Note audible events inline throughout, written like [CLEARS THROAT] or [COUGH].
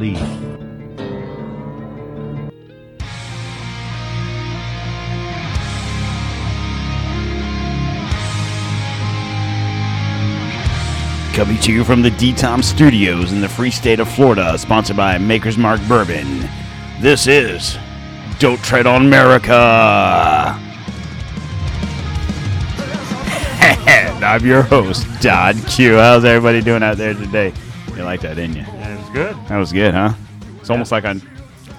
I'm Coming to you from the D-Tom Studios in the free state of Florida, sponsored by Maker's Mark Bourbon. This is Don't Tread on America. [LAUGHS] I'm your host, Don Q. How's everybody doing out there today? You like that, didn't you? Was good. That was good, huh? It's almost like I,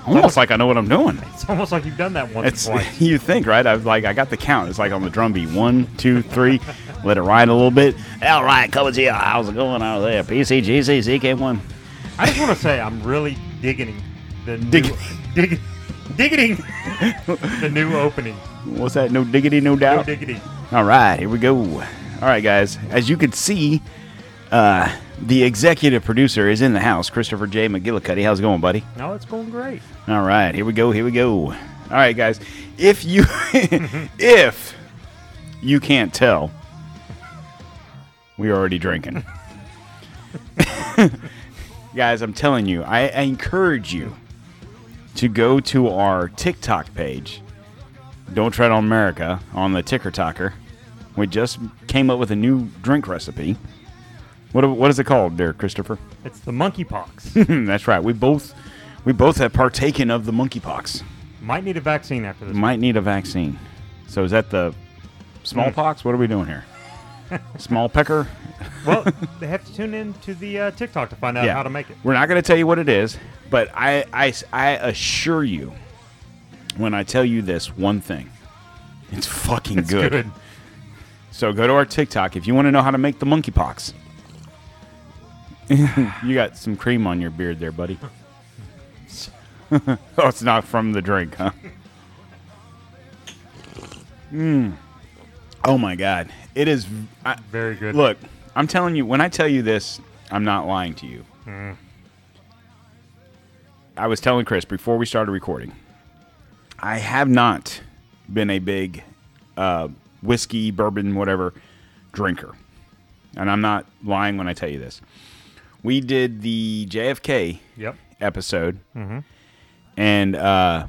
almost like I know what I'm doing. It's almost like you've done that once It's [LAUGHS] you think right? I was like I got the count. It's like on the drum beat. One, two, three. [LAUGHS] Let it ride a little bit. All right, coming to you. How's it going out there? PCGC CK1. I just want to say I'm really digging the new, Dig- dig, digging [LAUGHS] the new opening. What's that? No diggity, no doubt. No diggity. All right, here we go. All right, guys. As you can see, uh, the executive producer is in the house, Christopher J. McGillicuddy. How's it going, buddy? No, it's going great. All right, here we go. Here we go. All right, guys. If you [LAUGHS] if you can't tell, we're already drinking. [LAUGHS] guys, I'm telling you, I, I encourage you to go to our TikTok page. Don't tread on America on the Ticker Talker. We just came up with a new drink recipe. What what is it called, there, Christopher? It's the monkeypox. [LAUGHS] That's right. We both we both have partaken of the monkeypox. Might need a vaccine after this. Might need a vaccine. So is that the smallpox? What are we doing here? Small pecker? [LAUGHS] well, they have to tune in to the uh, TikTok to find out how to make it. We're not going to tell you what it is, but I, I, I assure you, when I tell you this one thing, it's fucking It's good. So go to our TikTok if you want to know how to make the monkeypox. [LAUGHS] you got some cream on your beard there, buddy. [LAUGHS] oh, it's not from the drink, huh? Mm. Oh my God, it is. I, Very good. Look, I'm telling you, when I tell you this, I'm not lying to you. I was telling Chris before we started recording, I have not been a big uh, whiskey, bourbon, whatever drinker. And I'm not lying when I tell you this. We did the JFK Yep. episode, and uh,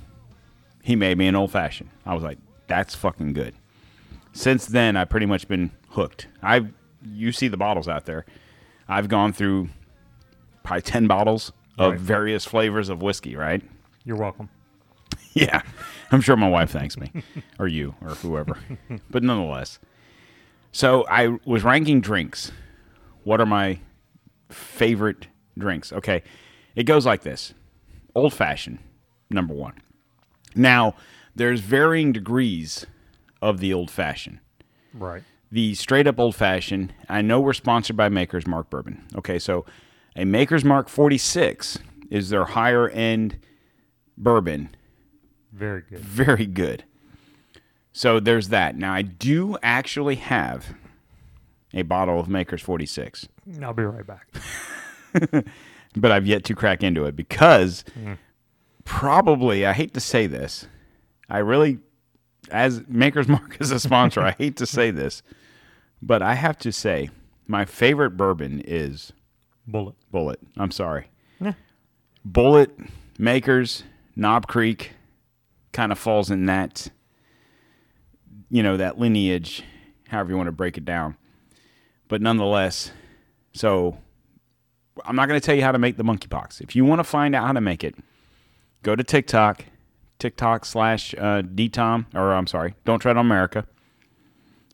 he made me an old fashioned. I was like, "That's fucking good." Since then, I've pretty much been hooked. I, you see the bottles out there. I've gone through probably ten bottles of Right. various flavors of whiskey. Right? You're welcome. [LAUGHS] Yeah, I'm sure my wife thanks me, or you, or whoever. [LAUGHS] but nonetheless, so I was ranking drinks. What are my favorite drinks? Okay, it goes like this: old fashioned, number one. Now, there's varying degrees of the old fashioned. Right. The straight up old fashioned. I know we're sponsored by Maker's Mark Bourbon. Okay, so a Maker's Mark 46 is their higher end bourbon Very good. very good. So there's that. Now I do actually have a bottle of Maker's 46, I'll be right back. [LAUGHS] but I've yet to crack into it because mm. probably I hate to say this. I really as Maker's [LAUGHS] Mark is a sponsor, I hate to say [LAUGHS] this, but I have to say my favorite bourbon is Bulleit. Bulleit. I'm sorry. Bulleit, Makers, Knob Creek kind of falls in that, you know, that lineage, however you want to break it down. But nonetheless, so I'm not going to tell you how to make the monkeypox. If you want to find out how to make it, go to TikTok, TikTok slash uh, DTOM, or I'm sorry, Don't Tread on America,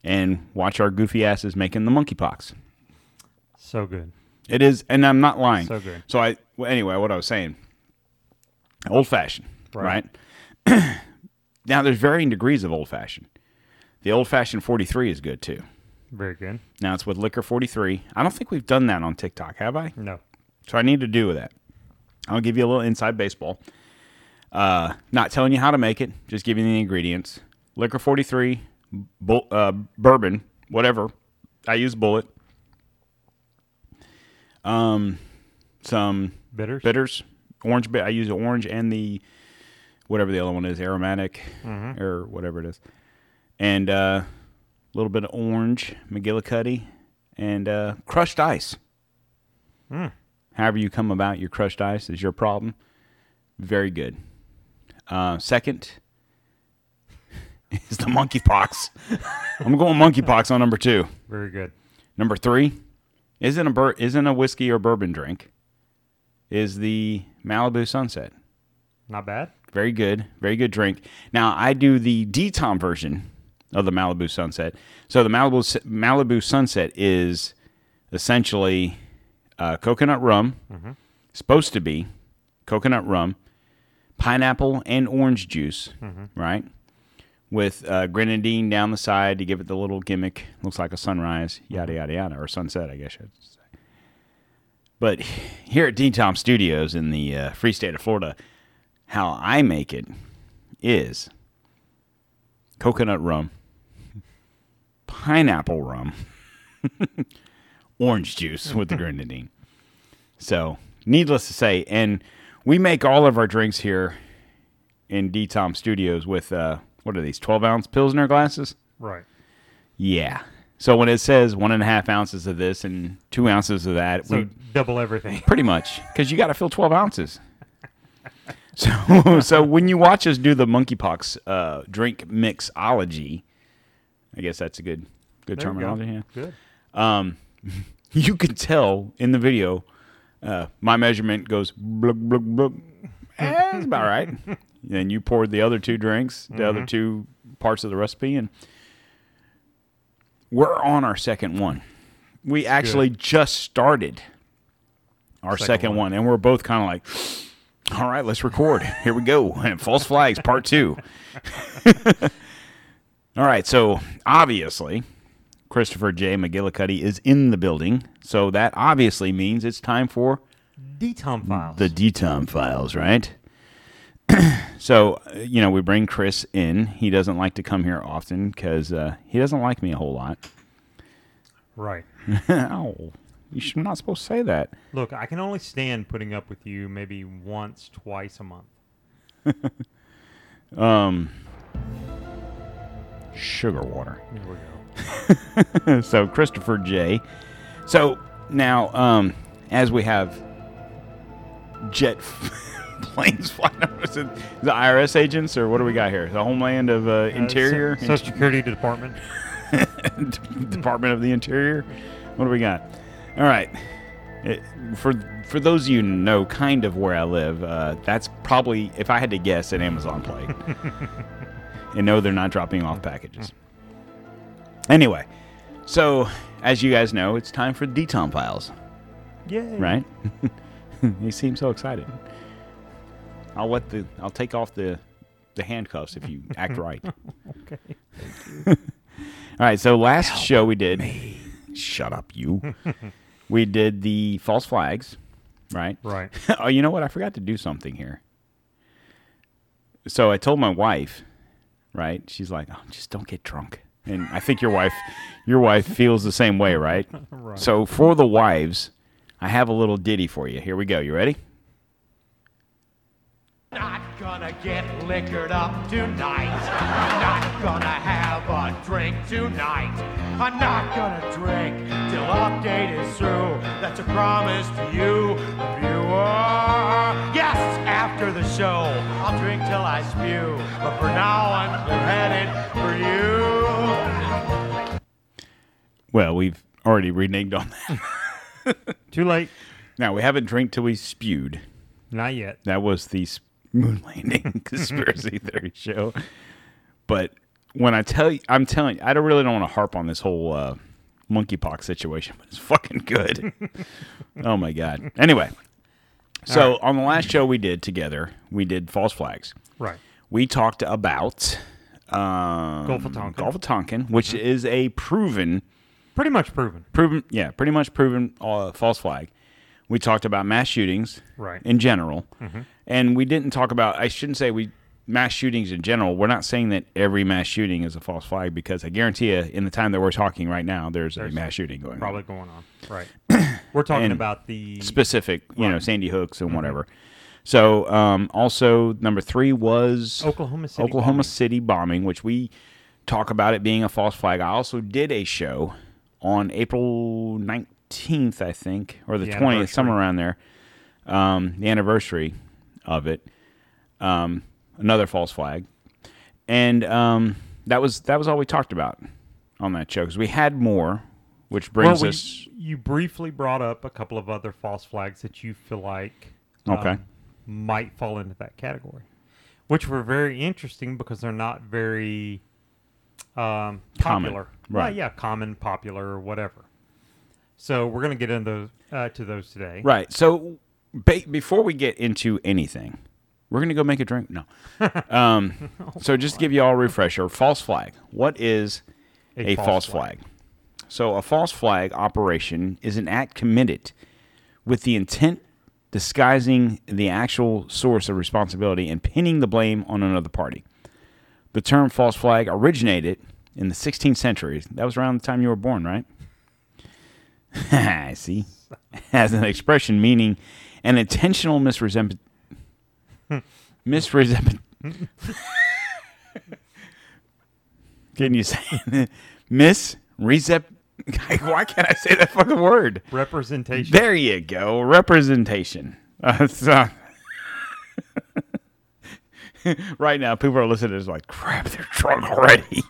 and watch our goofy asses making the monkeypox. So good. It is, and I'm not lying. So good. So I, well, anyway, what I was saying, old fashioned, right? Right. [CLEARS THROAT] now there's varying degrees of old fashioned. The old fashioned 43 is good too. Very good. Now it's with liquor 43. I don't think we've done that on TikTok, have I? No. So I need to do that. I'll give you a little inside baseball. Uh, not telling you how to make it, just giving you the ingredients. Liquor 43, bull, uh, bourbon, whatever. I use Bulleit. Um, some Bitters? bitters, orange. I use the orange and the whatever the other one is, aromatic or whatever it is, and uh, little bit of orange, McGillicuddy, and uh, crushed ice. However you come about your crushed ice is your problem. Very good. Uh, second [LAUGHS] is the monkeypox. I'm going monkeypox on number two. Very good. Number three isn't a bur- isn't a whiskey or bourbon drink. Is the Malibu Sunset. Not bad. Very good, very good drink. Now I do the DTOM version of the Malibu Sunset. So the Malibu Malibu Sunset is essentially uh, coconut rum, supposed to be coconut rum, pineapple and orange juice, right? With uh, grenadine down the side to give it the little gimmick. Looks like a sunrise, yada yada yada, or sunset, I guess I should say. But here at DTOM Studios in the uh, free state of Florida, how I make it is coconut rum, pineapple rum, [LAUGHS] orange juice with the [LAUGHS] grenadine. So, needless to say, and we make all of our drinks here in DTOM Studios with uh, what are these twelve ounce Pilsner glasses? Right. Yeah. So when it says one and a half ounces of this and two ounces of that, So we double everything. pretty much because you got to fill 12 ounces so [LAUGHS] so when you watch us do the monkeypox uh, drink mixology i guess that's a good good There you go. terminology yeah Good. [LAUGHS] you can tell in the video uh, my measurement goes blug blug Eh, that's about right [LAUGHS] then you poured the other two drinks the other two parts of the recipe and we're on our second one we actually just started our second, Second one. one. and we're both kind of like all right let's record here we go and [LAUGHS] false flags part two [LAUGHS] all right so obviously christopher j mcgillicuddy is in the building so that obviously means it's time for DTOM files. the DTOM files, right? [CLEARS THROAT] so, uh, you know, we bring Chris in. He doesn't like to come here often because uh, he doesn't like me a whole lot. right. [LAUGHS] oh, you should, not supposed to say that. Look, I can only stand putting up with you maybe once, twice a month. [LAUGHS] um, Sugar water. Here we go. [LAUGHS] so, Christopher J. So, now, um, as we have jet [LAUGHS] planes flying over, is it the IRS agents or what do we got here? The Homeland of uh, Uh, Interior? So- Social Security Department. Department of the Interior. What do we got? All right. It, for for those of you who know kind of where I live, uh, that's probably if I had to guess an Amazon plate. [LAUGHS] and no, they're not dropping off packages. Anyway, so as you guys know, it's time for DTOM files, Yay. right? [LAUGHS] you seem so excited. I'll let the I'll take off the the handcuffs if you act [LAUGHS] right. Okay. All right, so last show we did. Shut up, you. We did the false flags, right? Right. [LAUGHS] oh, you know what? I forgot to do something here. So I told my wife, right? She's like, "Oh, just don't get drunk." And I think your wife, your wife feels the same way, right? [LAUGHS] Right. So for the wives, I have a little ditty for you. Here we go. You ready? Not gonna get liquored up tonight. I'm not gonna have a drink tonight. I'm not gonna drink till update is through. That's a promise to you, the viewer. Yes, after the show, I'll drink till I spew. But for now, I'm clear-headed for you. Well, we've already reneged on that. Too late. Now we haven't drank till we spewed. Not yet. That was the s- moon landing [LAUGHS] conspiracy [LAUGHS] theory show. But when I tell you, I'm telling you, I don't really don't want to harp on this whole uh, monkeypox situation, but it's fucking good. [LAUGHS] oh my god. Anyway, so on the last show we did together, we did false flags. Right. We talked about um, Gulf of Tonkin. Gulf of Tonkin, which is a proven Pretty much proven. proven yeah pretty much proven uh, false flag we talked about mass shootings Right. in general and we didn't talk about i shouldn't say we mass shootings in general we're not saying that every mass shooting is a false flag because i guarantee you in the time that we're talking right now there's, There's a mass shooting going Probably on going on. Right. [CLEARS THROAT] We're talking And about the specific you know sandy hooks and whatever so um, also number three was Oklahoma City. Oklahoma bombing. City bombing, which we talk about it being a false flag. I also did a show on April 19th, I think, or the, The 20th, somewhere around there. Um, the anniversary of it. Um, another false flag. And um, that was that was all we talked about on that show because we had more, which brings well, we, us you briefly brought up a couple of other false flags that you feel like Okay. um, might fall into that category, which were very interesting because they're not very um, Common, popular. right. Well, yeah, common, popular, or whatever. So we're going to get into those, uh, to those today. Right. So ba- before we get into anything, we're going to go make a drink. No. [LAUGHS] Um, so just to give you all a refresher, false flag. What is a, false, flag? So a false flag operation is an act committed with the intent disguising the actual source of responsibility and pinning the blame on another party. The term false flag originated in the 16th century. That was around the time you were born, right? I [LAUGHS] see. As an expression meaning an intentional misrepresent misrepresent. Can you say [LAUGHS] misrepresent? [LAUGHS] Why can't I say that fucking word? Representation. There you go. Representation. Uh, so- right now, people are listening to this like, crap, they're drunk already.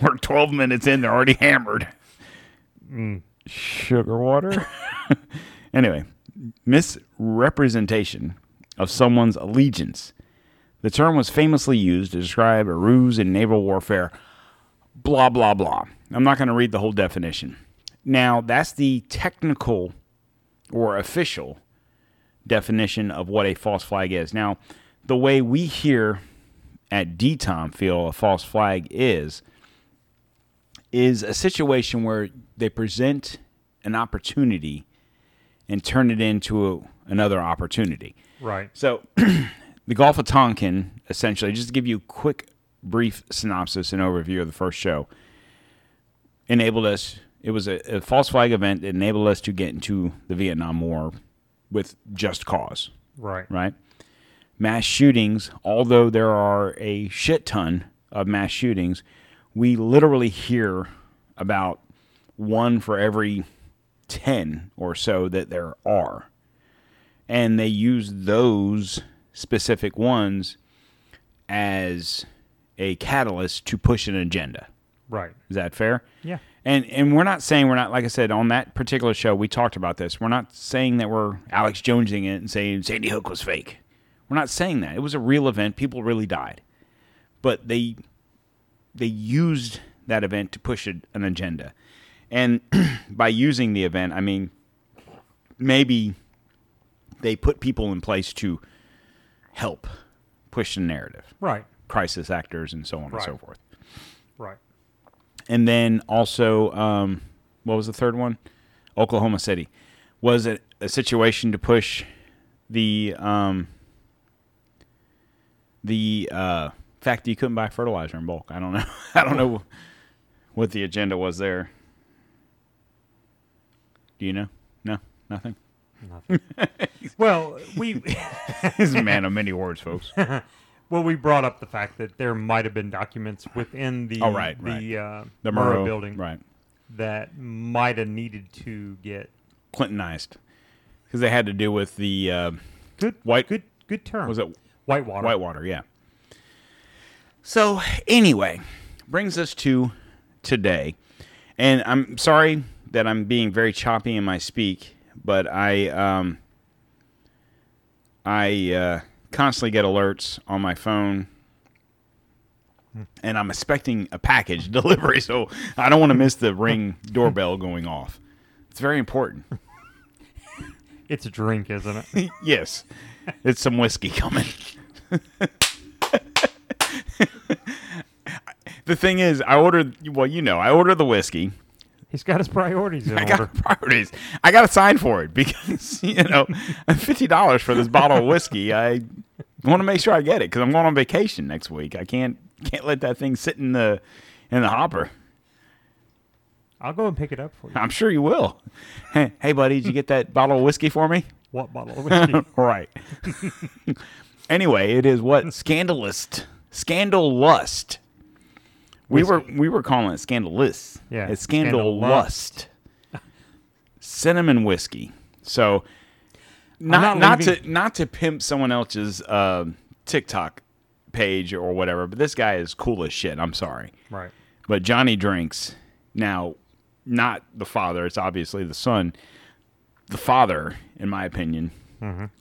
We're 12 minutes in, they're already hammered. Sugar water? [LAUGHS] anyway, misrepresentation of someone's allegiance. The term was famously used to describe a ruse in naval warfare. Blah, blah, blah. I'm not going to read the whole definition. Now, that's the technical or official definition of what a false flag is. Now, the way we here at DTOM feel a false flag is is a situation where they present an opportunity and turn it into a, another opportunity. Right. So, [CLEARS THROAT] the Gulf of Tonkin, essentially, just to give you a quick, brief synopsis and overview of the first show, enabled us. It was a, a false flag event that enabled us to get into the Vietnam War with just cause, Right. right? Mass shootings, although there are a shit ton of mass shootings, we literally hear about one for every 10 or so that there are and they use those specific ones as a catalyst to push an agenda. Right. Is that fair? Yeah. And and we're not saying we're not like I said on that particular show we talked about this. We're not saying that we're Alex Jonesing it and saying Sandy Hook was fake. We're not saying that. It was a real event. People really died. But they they used that event to push a, an agenda. And [CLEARS THROAT] by using the event, I mean maybe they put people in place to help push the narrative. Right. Crisis actors and so on and so forth. Right. And then also, um, what was the third one? Oklahoma City was it a situation to push the um, the uh, fact that you couldn't buy fertilizer in bulk. I don't know. [LAUGHS] I don't know what the agenda was there. Do you know? No, nothing. [LAUGHS] Well, we [LAUGHS] He's a man of many words, folks. well we brought up the fact that there might have been documents within the Oh, right, the Uh, The Murrah Murrow building right? that might have needed to get Clintonized because they had to do with the uh, good White- good good term. was it Whitewater? Whitewater, yeah. So anyway, brings us to today, and I'm sorry that I'm being very choppy in my speak, but I um I uh, constantly get alerts on my phone. And I'm expecting a package [LAUGHS] delivery, so I don't want to miss the ring doorbell going off. It's very important. [LAUGHS] It's a drink, isn't it? [LAUGHS] yes, it's some whiskey coming. [LAUGHS] the thing is, I ordered. Well, you know, I ordered the whiskey. He's got his priorities in I order. got [LAUGHS] priorities. I got to sign for it because [LAUGHS] you know, fifty dollars for this bottle of whiskey. I want to make sure I get it because I'm going on vacation next week. I can't can't let that thing sit in the in the hopper. I'll go and pick it up for you. I'm sure you will. Hey, hey buddy, did you get that bottle of whiskey for me? What bottle of whiskey? right. anyway, it is what scandalous, scandal lust. We were we were calling it scandalous. Yeah, it's scandal scandal lust. [LAUGHS] Cinnamon whiskey. So, not not not, to not to pimp someone else's uh, TikTok page or whatever, but this guy is cool as shit. I'm sorry, right. but Johnny drinks now. Not the father. It's obviously the son. The father, in my opinion,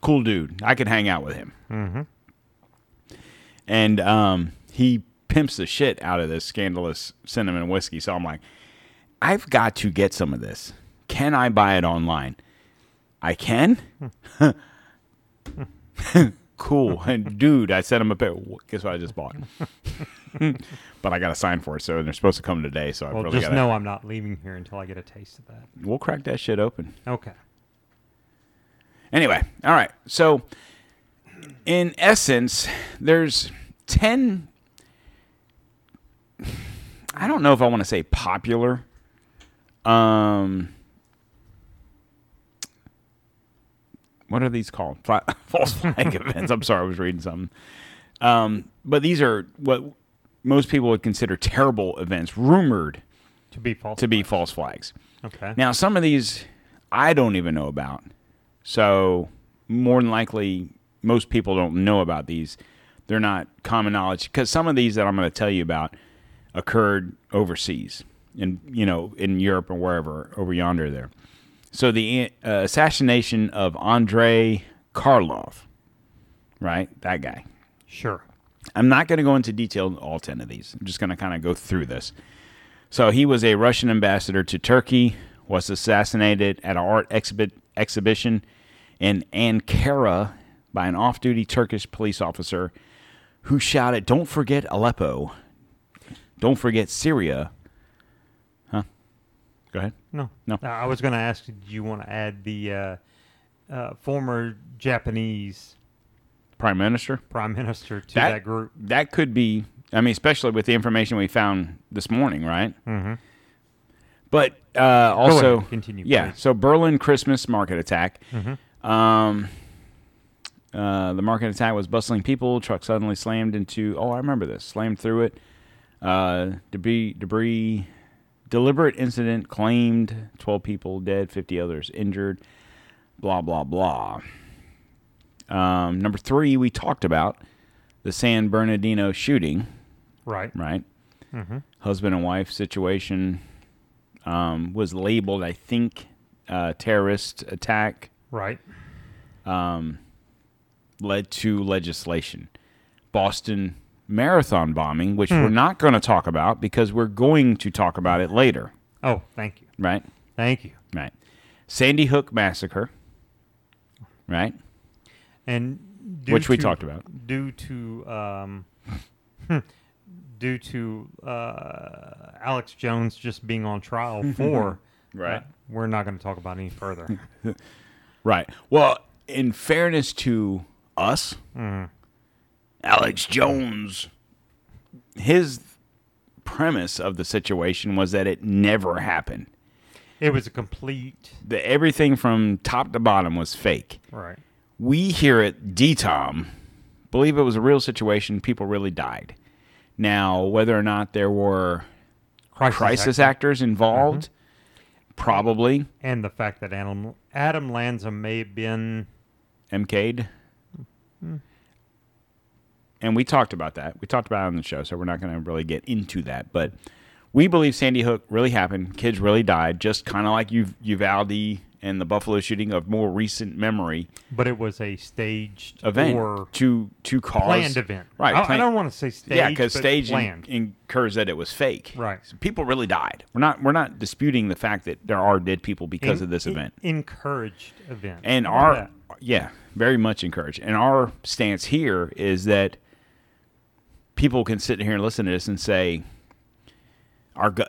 cool dude. I could hang out with him. Mm-hmm. And um, he pimps the shit out of this scandalous cinnamon whiskey. So I'm like, I've got to get some of this. Can I buy it online? I can. [LAUGHS] cool. And [LAUGHS] dude, I sent him a pair. Guess what I just bought? [LAUGHS] but I got a sign for it, so they're supposed to come today. So I Well, really just got know I'm not leaving here until I get a taste of that. We'll crack that shit open. Okay. Anyway, all right. So, in essence, there's 10. I don't know if I want to say popular. Um, what are these called? [LAUGHS] False flag events. I'm sorry, I was reading something. Um, but these are what most people would consider terrible events, rumored To be false. to be false flags. Okay. Now, some of these I don't even know about. So, more than likely, most people don't know about these. They're not common knowledge because some of these that I'm going to tell you about occurred overseas, in you know, in Europe or wherever over yonder there. So, the uh, assassination of Andrei Karlov, right? That guy. Sure. I'm not going to go into detail on all 10 of these. I'm just going to kind of go through this. So he was a Russian ambassador to Turkey, was assassinated at an art exhibit, exhibition in Ankara by an off duty Turkish police officer who shouted, Don't forget Aleppo. Don't forget Syria. Huh? Go ahead. No. No. Uh, I was going to ask, do you want to add the uh, uh, former Japanese Prime Minister? prime minister to that, group? That could be. I mean, especially with the information we found this morning, right? Mm-hmm. But uh, also, continue, Yeah. please. Mm-hmm. So Berlin Christmas market attack. Um, uh, the market attack was bustling people. Truck suddenly slammed into. Oh, I remember this. Slammed through it. Uh, debris, debris, deliberate incident claimed. Twelve people dead, fifty others injured. Blah blah blah. Um, number three, we talked about the San Bernardino shooting, Right. right? Husband and wife situation um, was labeled, I think, uh, terrorist attack Right. Led to legislation. Boston Marathon bombing, which we're not going to talk about because we're going to talk about it later, Oh, thank you. right? Thank you. Right. Sandy Hook massacre, right? And due Which we to- talked about. due to um, [LAUGHS] due to uh, Alex Jones just being on trial [LAUGHS] for Right. uh, we're not going to talk about any further. [LAUGHS] Right. Well, in fairness to us, mm-hmm. Alex Jones, his premise of the situation was that it never happened. it was a complete The, everything from top to bottom was fake. right. We here at DTOM believe it was a real situation. People really died. Now, whether or not there were Crisis, crisis act- actors involved, mm-hmm. probably and the fact that Adam Adam Lanza may have been MK'd. Hmm. And we talked about that. We talked about it on the show, so we're not going to really get into that. But we believe Sandy Hook really happened. Kids really died, just kind of like Uv- Uvalde and the Buffalo shooting of more recent memory But it was a staged event or to to cause planned event. Right. I, I don't want to say staged. yeah, because but stage in- incurs that it was fake. Right. So people really died. We're not we're not disputing the fact that there are dead people because En- of this en- event. encouraged event. And our that? Yeah, very much encouraged. And our stance here is that people can sit here and listen to this and say, "Our go-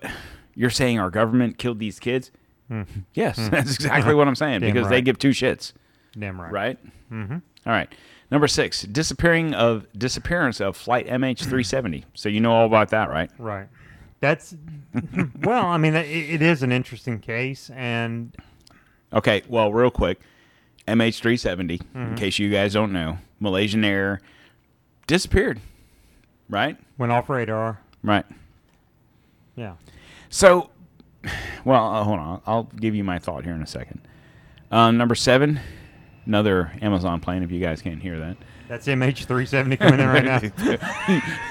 you're saying our government killed these kids?" Yes, that's exactly what I'm saying because they give two shits, damn right. right? Mm-hmm. right. Number six, disappearing of disappearance of flight MH370. So you know all about that, right? Right. That's [LAUGHS] well. I mean, it, it is an interesting case, and Okay, well, real quick, MH370, Mm-hmm. in case you guys don't know, Malaysian Air disappeared, right? went off radar. Right. Yeah. So, [SIGHS] well, uh, hold on. I'll give you my thought here in a second. Uh, number seven, another Amazon plane. If you guys can't hear that, That's MH370 coming in right now.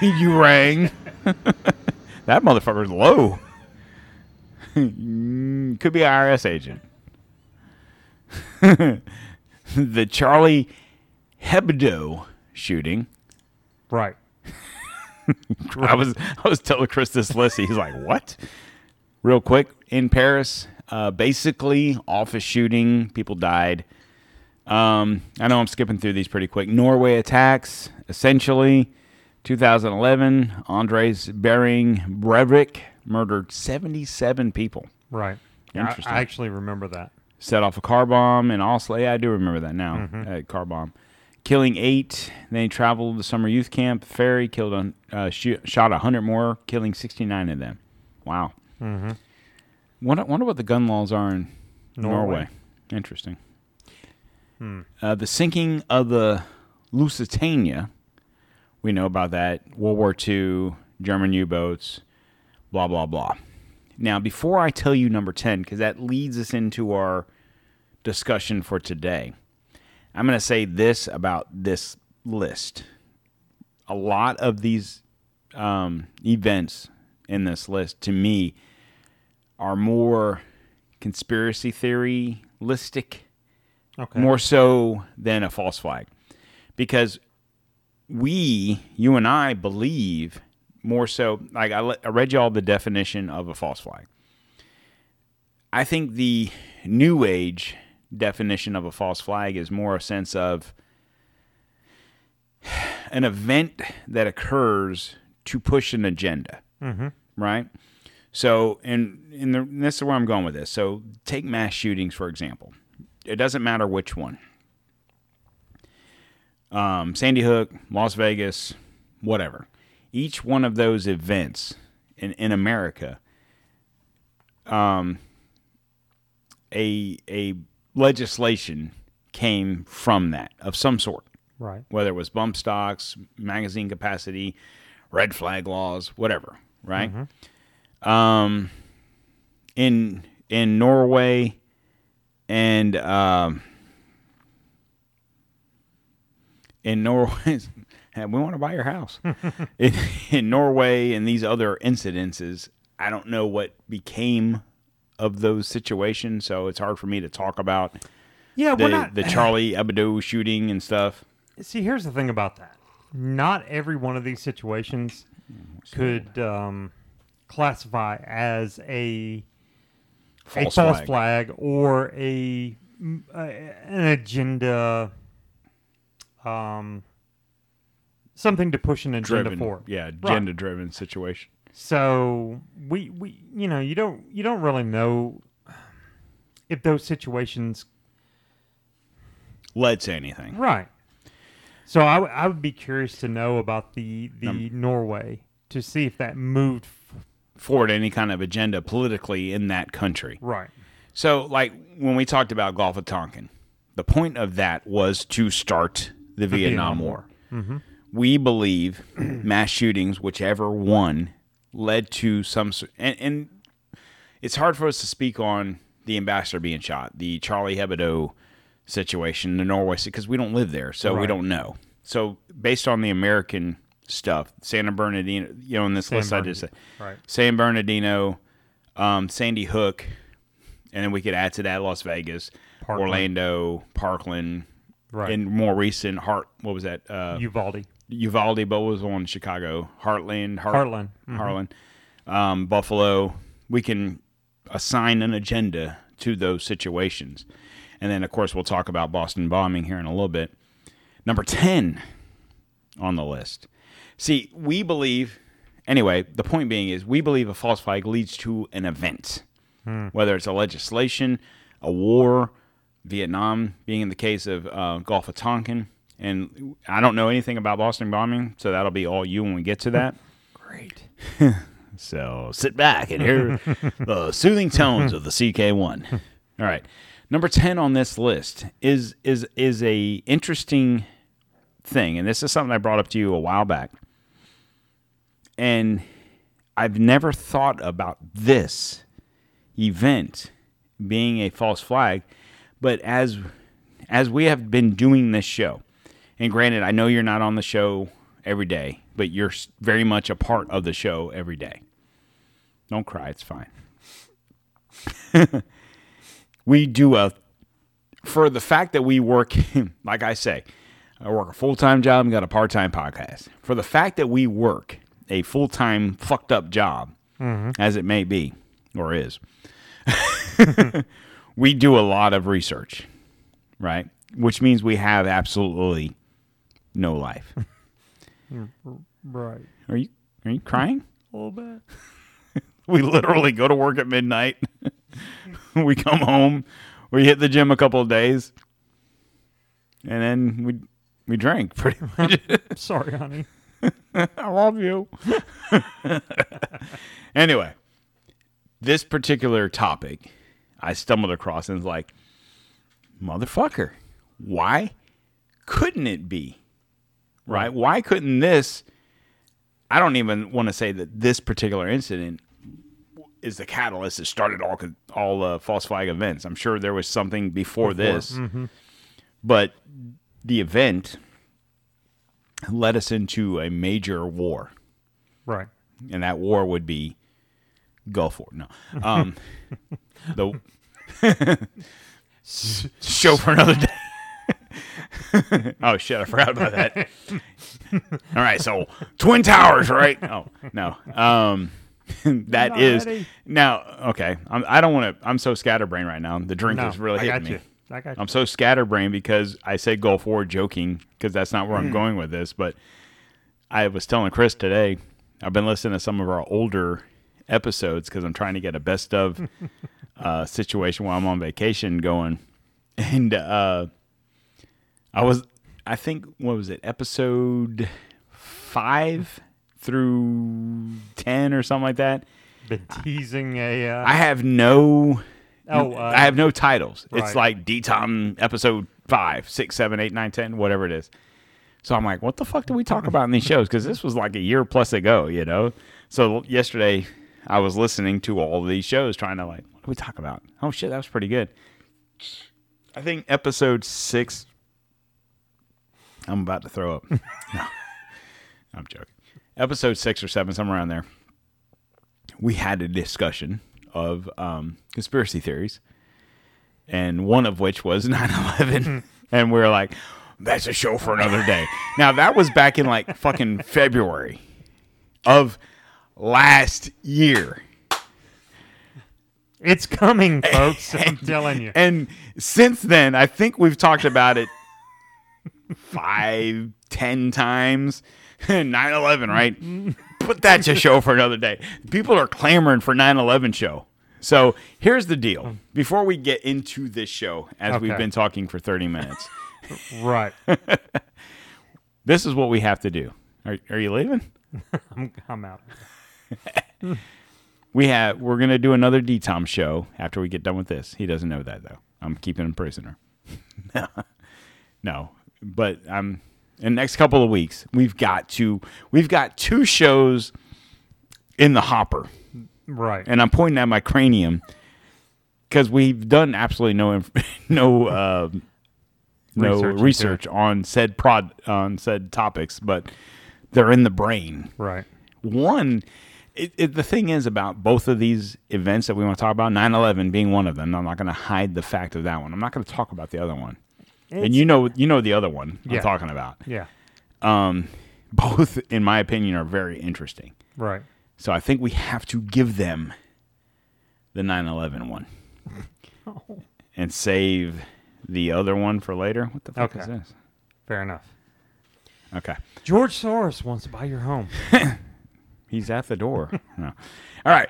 [LAUGHS] you rang. [LAUGHS] that motherfucker's low. [LAUGHS] Mm, Could be an IRS agent. [LAUGHS] the Charlie Hebdo shooting. Right. [LAUGHS] I was I was telling Chris this list. He's like, "What?" Real quick in Paris, uh, basically office shooting. People died. Um, I know I'm skipping through these pretty quick. Norway attacks. Essentially, 2011, Andres Behring Breivik murdered 77 people. Right. Yeah, I- Interesting. I, actually remember that. Set off a car bomb in Oslo. Yeah, I do remember that now. Mm-hmm. Uh, car bomb. Killing eight. Then he traveled to summer youth camp. Ferry killed, on, uh, shoot, shot 100 more, killing 69 of them. Wow. Mm-hmm. Wonder, wonder what the gun laws are in Norway. Norway. Interesting. Uh, the sinking of the Lusitania. We know about that. World War II, German U boats, blah, blah, blah. Now, before I tell you number 10, because that leads us into our discussion for today, I'm going to say this about this list. A lot of these um, events in this list, to me, are more conspiracy theory listic Okay. more so than a false flag because we you and i believe more so like I, le- I read you all the definition of a false flag i think the new age definition of a false flag is more a sense of an event that occurs to push an agenda right so and, and, the, and this is where i'm going with this so take mass shootings for example it doesn't matter which one. Um, Sandy Hook, Las Vegas, whatever. Each one of those events in, in America, um, a a legislation came from that of some sort, right. whether it was bump stocks, magazine capacity, red flag laws, whatever, right? Um, in in Norway and um, in Norway, [LAUGHS] we want to buy your house. [LAUGHS] in, in Norway and these other incidences, I don't know what became of those situations, so it's hard for me to talk about Yeah, the not. the Charlie Hebdo shooting and stuff. See, here's the thing about that. Not every one of these situations could um, classify as a False a false flag. flag, or a uh, an agenda, um, something to push an agenda driven, for. Yeah, agenda-driven situation. So we we you know you don't you don't really know if those situations Led to anything. right. So I, w- I would be curious to know about the the Norway to see if that moved f- forward any kind of agenda politically in that country. right. So, like when we talked about Gulf of Tonkin, the point of that was to start the, Vietnam, Vietnam War. Mm-hmm. We believe [CLEARS THROAT] mass shootings, whichever one, led to some. And, and it's hard for us to speak on the ambassador being shot, the Charlie Hebdo situation, the Norway, because we don't live there, so we don't know. So, based on the American stuff, Santa Bernardino, you know, in this list I just said, Right. San Bernardino, um, Sandy Hook, and then we could add to that Las Vegas, Parkland. Orlando, Parkland, Right. and more recent Hart. What was that? Uh, Uvalde. Uvalde, but was on Chicago, Heartland, Hart, Heartland. Mhm. Harlan, um, Buffalo. We can assign an agenda to those situations, and then of course we'll talk about Boston bombing here in a little bit. Number ten on the list. See, we believe. Anyway, the point being is we believe a false flag leads to an event, whether it's a legislation, a war, Vietnam being in the case of uh, Gulf of Tonkin. And I don't know anything about Boston bombing, so that'll be all you when we get to that. [LAUGHS] Great. [LAUGHS] So sit back and hear [LAUGHS] the soothing tones of the CK1. All right, number ten on this list is is is a interesting thing, and this is something I brought up to you a while back, and I've never thought about this event being a false flag, but as as we have been doing this show, and granted, I know you're not on the show every day, but you're very much a part of the show every day. Don't cry, it's fine. [LAUGHS] we do a for the fact that we work [LAUGHS] like I say, I work a full-time job and got a part-time podcast. For the fact that we work a full-time fucked up job mm-hmm. as it may be or is. [LAUGHS] we do a lot of research, right? Which means we have absolutely no life. [LAUGHS] Right. Are you are you crying? [LAUGHS] A little bit. [LAUGHS] We literally go to work at midnight. we come home, we hit the gym a couple of days, and then we we drink pretty much. Sorry, honey. I love you. anyway, this particular topic I stumbled across and was like, motherfucker, why couldn't it be? Right? Why couldn't this? I don't even want to say that this particular incident is the catalyst that started all all uh, false flag events. I'm sure there was something before, this, but the event led us into a major war, Right. and that war would be Gulf War. No, um, [LAUGHS] the [LAUGHS] show for another day. [LAUGHS] oh shit! I forgot about that. [LAUGHS] All right, so Twin Towers, right? Oh no, um, [LAUGHS] that Not is ready. now okay. I'm, I don't want to. I'm so scatterbrained right now. The drink No, is really I hitting got me. you. I got you. I'm so scatterbrained because I say Gulf War joking because that's not where Hmm. I'm going with this. But I was telling Chris today, I've been listening to some of our older episodes because I'm trying to get a best of uh, situation while I'm on vacation going. And uh, I was, I think, what was it, episode five through 10 or something like that? Been teasing a. Uh, I have no. Oh, uh, I have no titles. It's right. like D Tom episode five, six, seven, eight, nine, ten, whatever it is. So I'm like, what the fuck do we talk about in these shows? Because this was like a year plus ago, you know. So yesterday, I was listening to all these shows, trying to like, what do we talk about? Oh shit, that was pretty good. I think episode six. I'm about to throw up. [LAUGHS] no, I'm joking. Episode six or seven, somewhere around there we had a discussion of um, conspiracy theories, and one of which was [LAUGHS] 9 11. [LAUGHS] and we're like, that's a show for another day. now, that was back in like fucking February of last year. it's coming, folks. I'm telling you. And since then, I think we've talked about it five, ten times. [LAUGHS] 9 11, right? Put that to show for another day. People are clamoring for 9 11 show. So here's the deal. Before we get into this show, as we've been talking for 30 minutes, [LAUGHS] Right. [LAUGHS] this is what we have to do. Are, are you leaving? I'm, I'm out. We have we're gonna do another DTOM show after we get done with this. He doesn't know that though. I'm keeping him prisoner. no, but um, in the next couple of weeks, we've got to we've got two shows in the hopper, Right. and I'm pointing at my cranium because we've done absolutely no inf- [LAUGHS] no uh, no Research research on said prod on said topics, but they're in the brain right. one it, it, the thing is about both of these events that we want to talk about, 9/11 being one of them. I'm not going to hide the fact of that one. I'm not going to talk about the other one. And you know, you know the other one Yeah. I'm talking about. Yeah. Um, [LAUGHS] both, in my opinion, are very interesting. Right. So I think we have to give them the 9/11 one [LAUGHS] and save the other one for later. What the fuck is Okay. this? Fair enough. Okay. George Soros wants to buy your home. [LAUGHS] He's at the door. No. All right.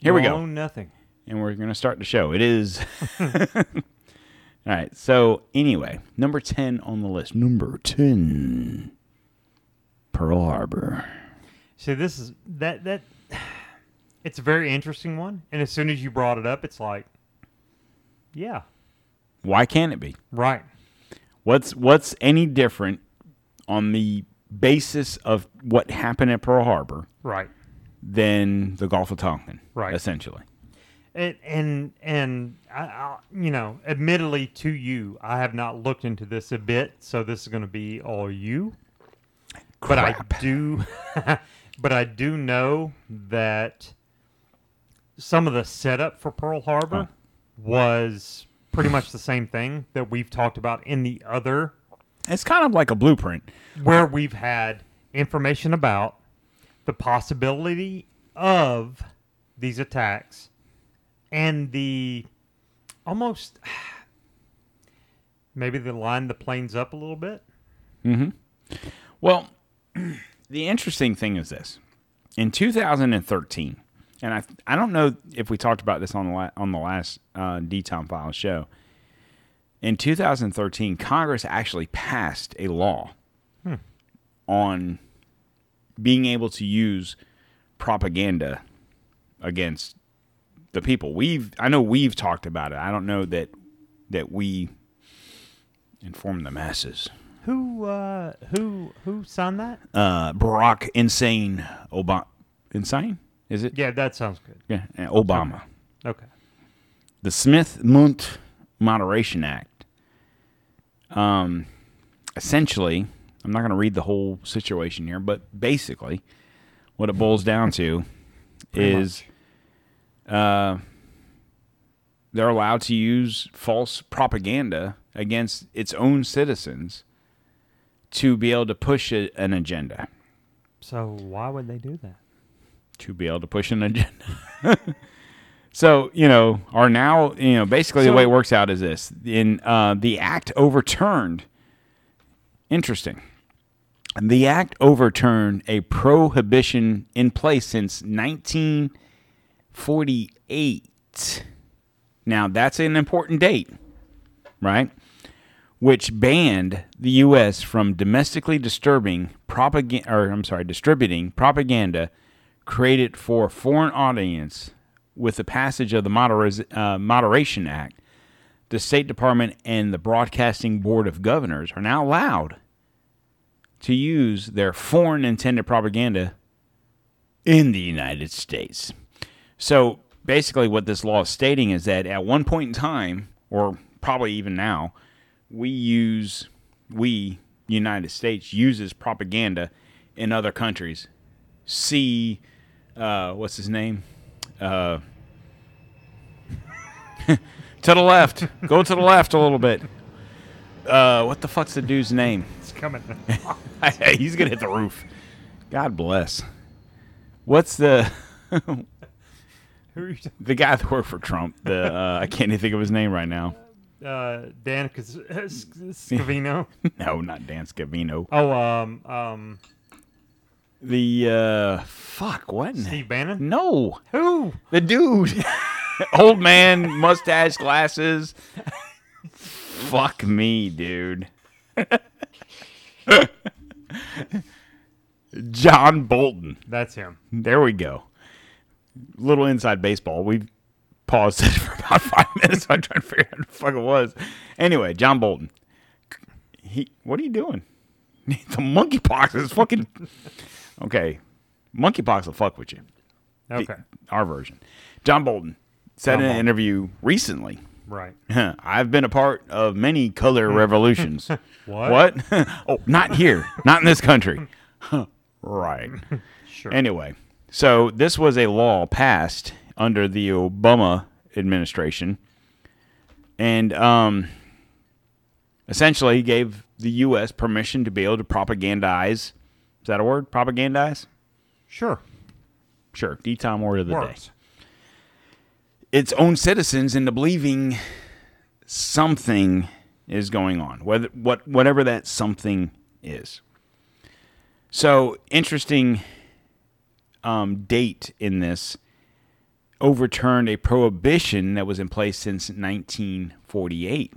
Here we go. own nothing. And we're going to start the show. It is. All right. So, anyway, number 10 on the list. Number 10 Pearl Harbor. See, this is that that. [SIGHS] It's a very interesting one, and as soon as you brought it up, it's like, yeah, Why can't it be? right, What's what's any different on the basis of what happened at Pearl Harbor right. than the Gulf of Tonkin? Right. Essentially. And and and I, I, you know, admittedly to you, I have not looked into this a bit, so this is going to be all you. But I do, [LAUGHS] but I do know that some of the setup for Pearl Harbor was pretty much the same thing that we've talked about in the other, It's kind of like a blueprint. where we've had information about the possibility of these attacks and the almost maybe they line the planes up a little bit. Well, [CLEARS THROAT] the interesting thing is this: in 2013, and I I don't know if we talked about this on the la- on the last uh, D Town Files show. In 2013, Congress actually passed a law on being able to use propaganda against the people. We've I know we've talked about it. I don't know that that we inform the masses Who uh, who who signed that? uh, Barack Insane Obama. Insane? Is it? Yeah, that sounds good. Yeah, Obama. Okay. The Smith Mundt Moderation Act. Um, essentially, I'm not going to read the whole situation here, but basically, what it boils down to is uh, they're allowed to use false propaganda against its own citizens to be able to push a, an agenda. So why would they do that? to be able to push an agenda. [LAUGHS] so you know, are now you know basically the way it works out is this: in uh, the act overturned. Interesting. The act overturned a prohibition in place since 1948. Now that's an important date, right? Which banned the U.S. from domestically disturbing propaganda, or I'm sorry, distributing propaganda created for a foreign audience with the passage of the uh, Moderation Act, the State Department and the Broadcasting Board of Governors are now allowed to use their foreign intended propaganda in the United States. So basically, what this law is stating is that at one point in time, or probably even now, we use, we, United States, uses propaganda in other countries. See, uh, what's his name? Uh, [LAUGHS] to the left. Go to the left a little bit. Uh, what the fuck's the dude's name? It's coming. [LAUGHS] He's gonna hit the roof. God bless. What's the [LAUGHS] Who are you talking- the guy that worked for Trump? The uh, I can't even think of his name right now. uh, Dan Scavino. [LAUGHS] No, not Dan Scavino. oh, um, um, The uh, fuck what? Steve Bannon. No, Who? the dude, [LAUGHS] old man, mustache, glasses. fuck me, dude. [LAUGHS] John Bolton. That's him. There we go. Little inside baseball. We've paused [LAUGHS] it for about five minutes. I'm trying to figure out what the fuck it was. Anyway, John Bolton. He, what are you doing? [LAUGHS] the monkeypox is fucking. Okay, monkeypox will fuck with you. The- Okay. our version. John Bolton said John in an interview recently. Right. [LAUGHS] I've been a part of many color revolutions. What? What? oh, not here. Not in this country. right. Sure. Anyway, So this was a law passed under the Obama administration, and um, essentially gave the U.S. permission to be able to propagandize. Is that a word? Propagandize? Sure. Sure. D-Tom word of the day. Its own citizens into believing something is going on, whether what whatever that something is. So interesting um, date in this overturned a prohibition that was in place since 1948.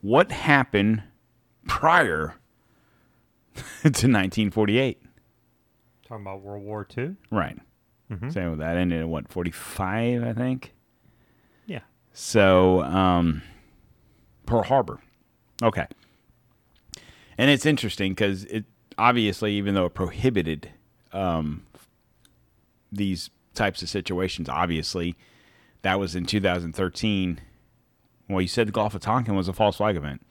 What happened prior [LAUGHS] to 1948? Talking about World War II. Right. Same with that ended at what 45, I think. Yeah. So, um, Pearl Harbor. Okay. And it's interesting because it obviously, even though it prohibited um, these types of situations, obviously, that was in 2013. Well, you said the Gulf of Tonkin was a false flag event.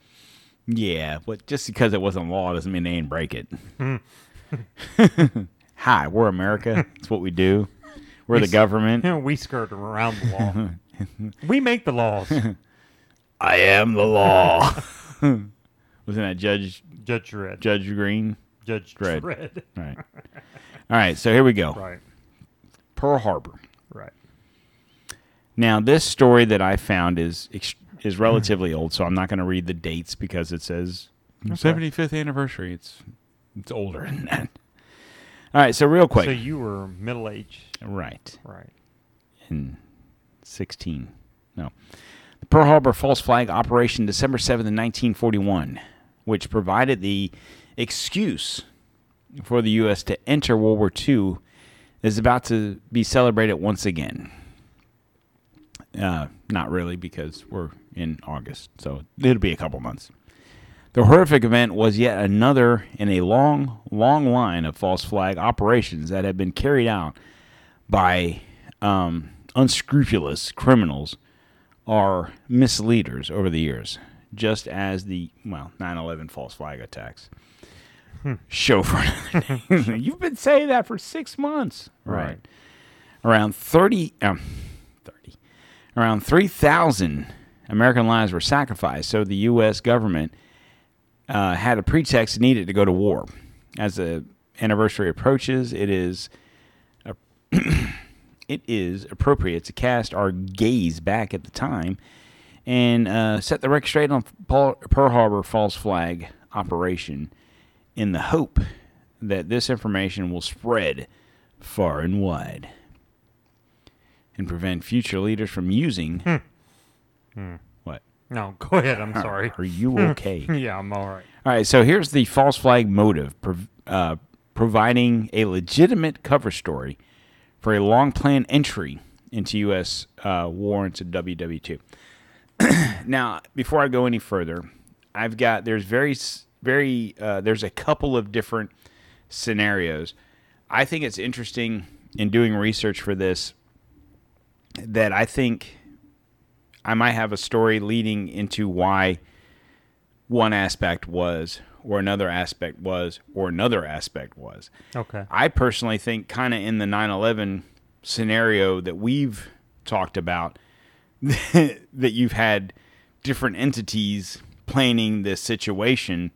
Yeah, but just because it wasn't law doesn't mean they didn't break it. Hmm. [LAUGHS] Hi, we're America. It's what we do. We're the government. [LAUGHS] we skirt around the law. [LAUGHS] we make the laws. I am the law. Wasn't that Judge Judge Dredd. Judge Green? Judge Dredd. Dredd. Right. All right, so here we go. right. Pearl Harbor. Right. Now, this story that I found is is relatively old, so I'm not going to read the dates because it says 75th anniversary. It's it's older than that. All right, so real quick. So you were middle aged. right. Right. in 16. No. The Pearl Harbor false flag operation December 7th, 1941, which provided the excuse for the U.S. to enter World War II, is about to be celebrated once again. Uh, not really, because we're in August, so it'll be a couple months. The horrific event was yet another in a long, long line of false flag operations that have been carried out by um, unscrupulous criminals or misleaders over the years, just as the, well, 9 11 false flag attacks show for another day. You've been saying that for six months. Right. Around 30, um, 30, around 3,000 American lives were sacrificed, so the U.S. government uh, had a pretext needed to go to war. As the anniversary approaches, it is [CLEARS THROAT] it is appropriate to cast our gaze back at the time and uh, set the record straight on Pearl Harbor false flag operation in the hope that this information will spread far and wide and prevent future leaders from using. What? No, [LAUGHS] go ahead. I'm sorry. Are you [LAUGHS] okay? Yeah, I'm all right. All right, so here's the false flag motive prov- uh, providing a legitimate cover story for a long planned entry into U.S. Uh, war into WW2. now, before I go any further, I've got there's very s- very uh, there's a couple of different scenarios. I think it's interesting in doing research for this that I think I might have a story leading into why one aspect was, or another aspect was, or another aspect was. Okay. I personally think, kind of in the 9 11 scenario that we've talked about, [LAUGHS] that you've had different entities planning this situation,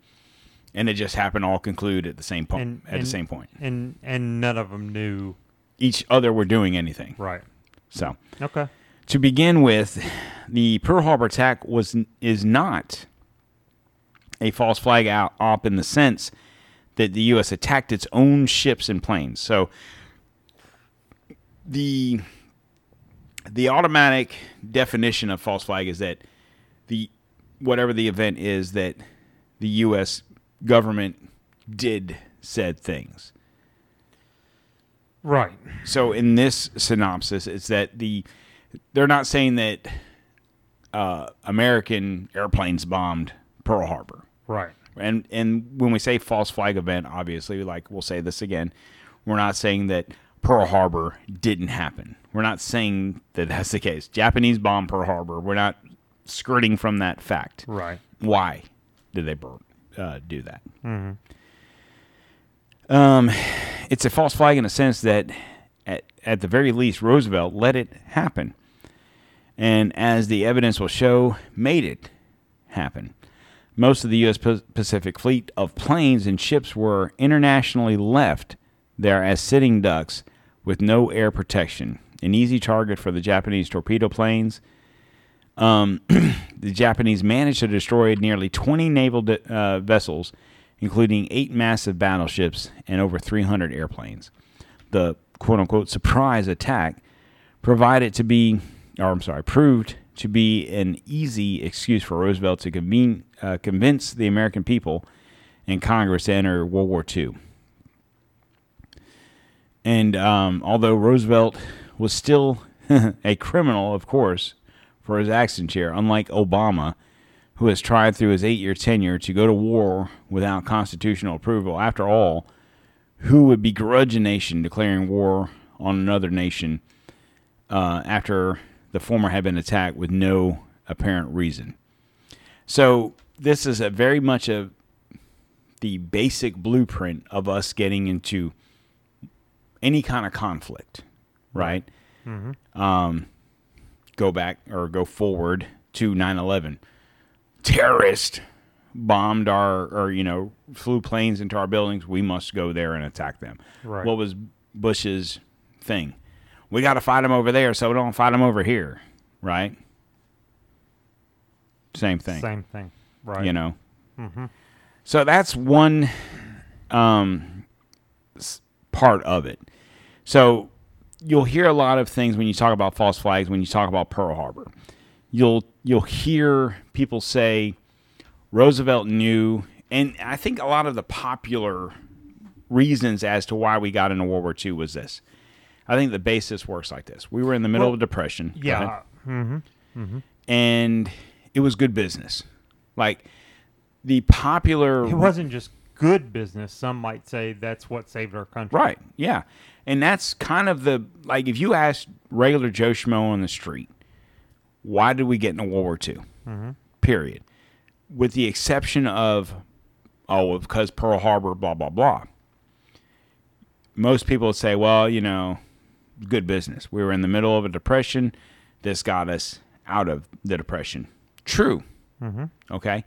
and it just happened to all conclude at the same point. And- at and- the same point, And and none of them knew. each other were doing anything. Right. So, Okay. to begin with, the Pearl Harbor attack was is not a false flag out op in the sense that the U.S. attacked its own ships and planes. So the the automatic definition of false flag is that the whatever the event is that the U.S. government did said things. Right. So in this synopsis, it's that the they're not saying that uh, American airplanes bombed Pearl Harbor, Right. and and when we say false flag event, obviously, like we'll say this again, we're not saying that Pearl Harbor didn't happen. We're not saying that that's the case. Japanese bombed Pearl Harbor. We're not skirting from that fact. Right. Why did they burn, uh, do that? Um, it's a false flag in a sense that at, at the very least, Roosevelt let it happen. And as the evidence will show, made it happen. Most of the U.S. Pacific Fleet of planes and ships were internationally left there as sitting ducks with no air protection, an easy target for the Japanese torpedo planes. Um, [CLEARS THROAT] the Japanese managed to destroy nearly 20 naval de- uh, vessels, including eight massive battleships and over 300 airplanes. The quote unquote surprise attack provided to be, or I'm sorry, proved to be an easy excuse for Roosevelt to uh, convince the American people and Congress to enter World War II. And um, although Roosevelt was still [LAUGHS] a criminal, of course, for his action chair, unlike Obama, who has tried through his eight year tenure to go to war without constitutional approval, after all, who would begrudge a nation declaring war on another nation uh, after the former had been attacked with no apparent reason? So, this is a very much a the basic blueprint of us getting into any kind of conflict, right? Um, go back or go forward to 9/11. Terrorist bombed our or you know flew planes into our buildings. We must go there and attack them. Right. What was Bush's thing? We got to fight them over there, so we don't fight them over here, right? Same thing Same thing. Right. you know. So that's one um, part of it. So you'll hear a lot of things when you talk about false flags. When you talk about Pearl Harbor, you'll you'll hear people say Roosevelt knew, and I think a lot of the popular reasons as to why we got into World War II was this. I think the basis works like this: we were in the middle Well, of a depression. Yeah. ahead mm-hmm. Mm-hmm. and it was good business. Like the popular It wasn't just good business. Some might say that's what saved our country. right, yeah, and that's kind of the like if you ask regular Joe Schmo on the street, why did we get into World War II? Mm-hmm. Period. With the exception of oh, because Pearl Harbor, blah blah blah. Most people say, well, you know, good business. We were in the middle of a depression. This got us out of the depression. True. Mm-hmm. Okay.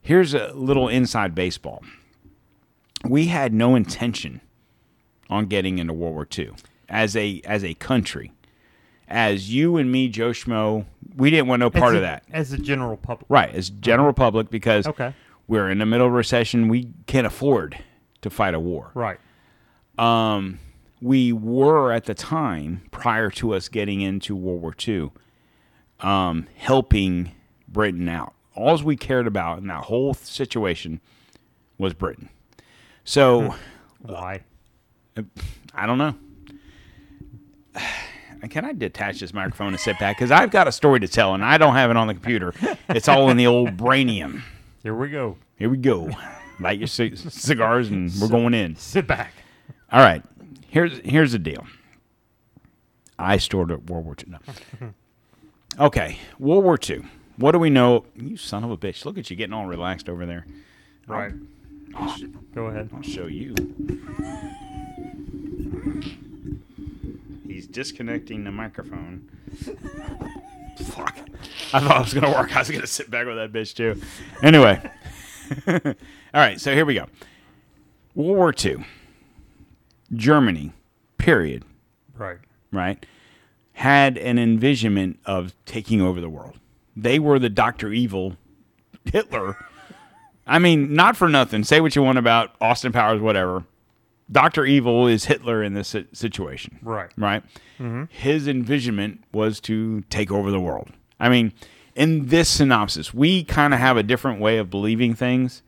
Here's a little inside baseball. We had no intention on getting into World War II as a as a country. As you and me, Joe Schmo, we didn't want no part As of that. As a general public. Right, as general public because Okay. we're in the middle of recession. We can't afford to fight a war Right. um, we were at the time prior to us getting into World War II, um, helping Britain out. All we cared about in that whole situation was Britain. So Why? [SIGHS] I don't know. [SIGHS] Can I detach this microphone and sit back? Because I've got a story to tell, and I don't have it on the computer. It's all in the old brainium. Here we go. Here we go. Light your c- cigars, and we're going in. Sit back. All right. Here's here's the deal. I stored at World War II. No. [LAUGHS] Okay, World War II. What do we know? You son of a bitch! Look at you getting all relaxed over there. Right. Go ahead. I'll show you. He's disconnecting the microphone. Fuck. I thought it was going to work. I was going to sit back with that bitch too. Anyway. [LAUGHS] All right, so here we go. World War II. Germany, period, Right. right, had an envisionment of taking over the world. They were the Dr. Evil Hitler. I mean, not for nothing. Say what you want about Austin Powers, whatever. Dr. Evil is Hitler in this situation. Right. Right? Mm-hmm. His envisionment was to take over the world. I mean, in this synopsis, we kind of have a different way of believing things.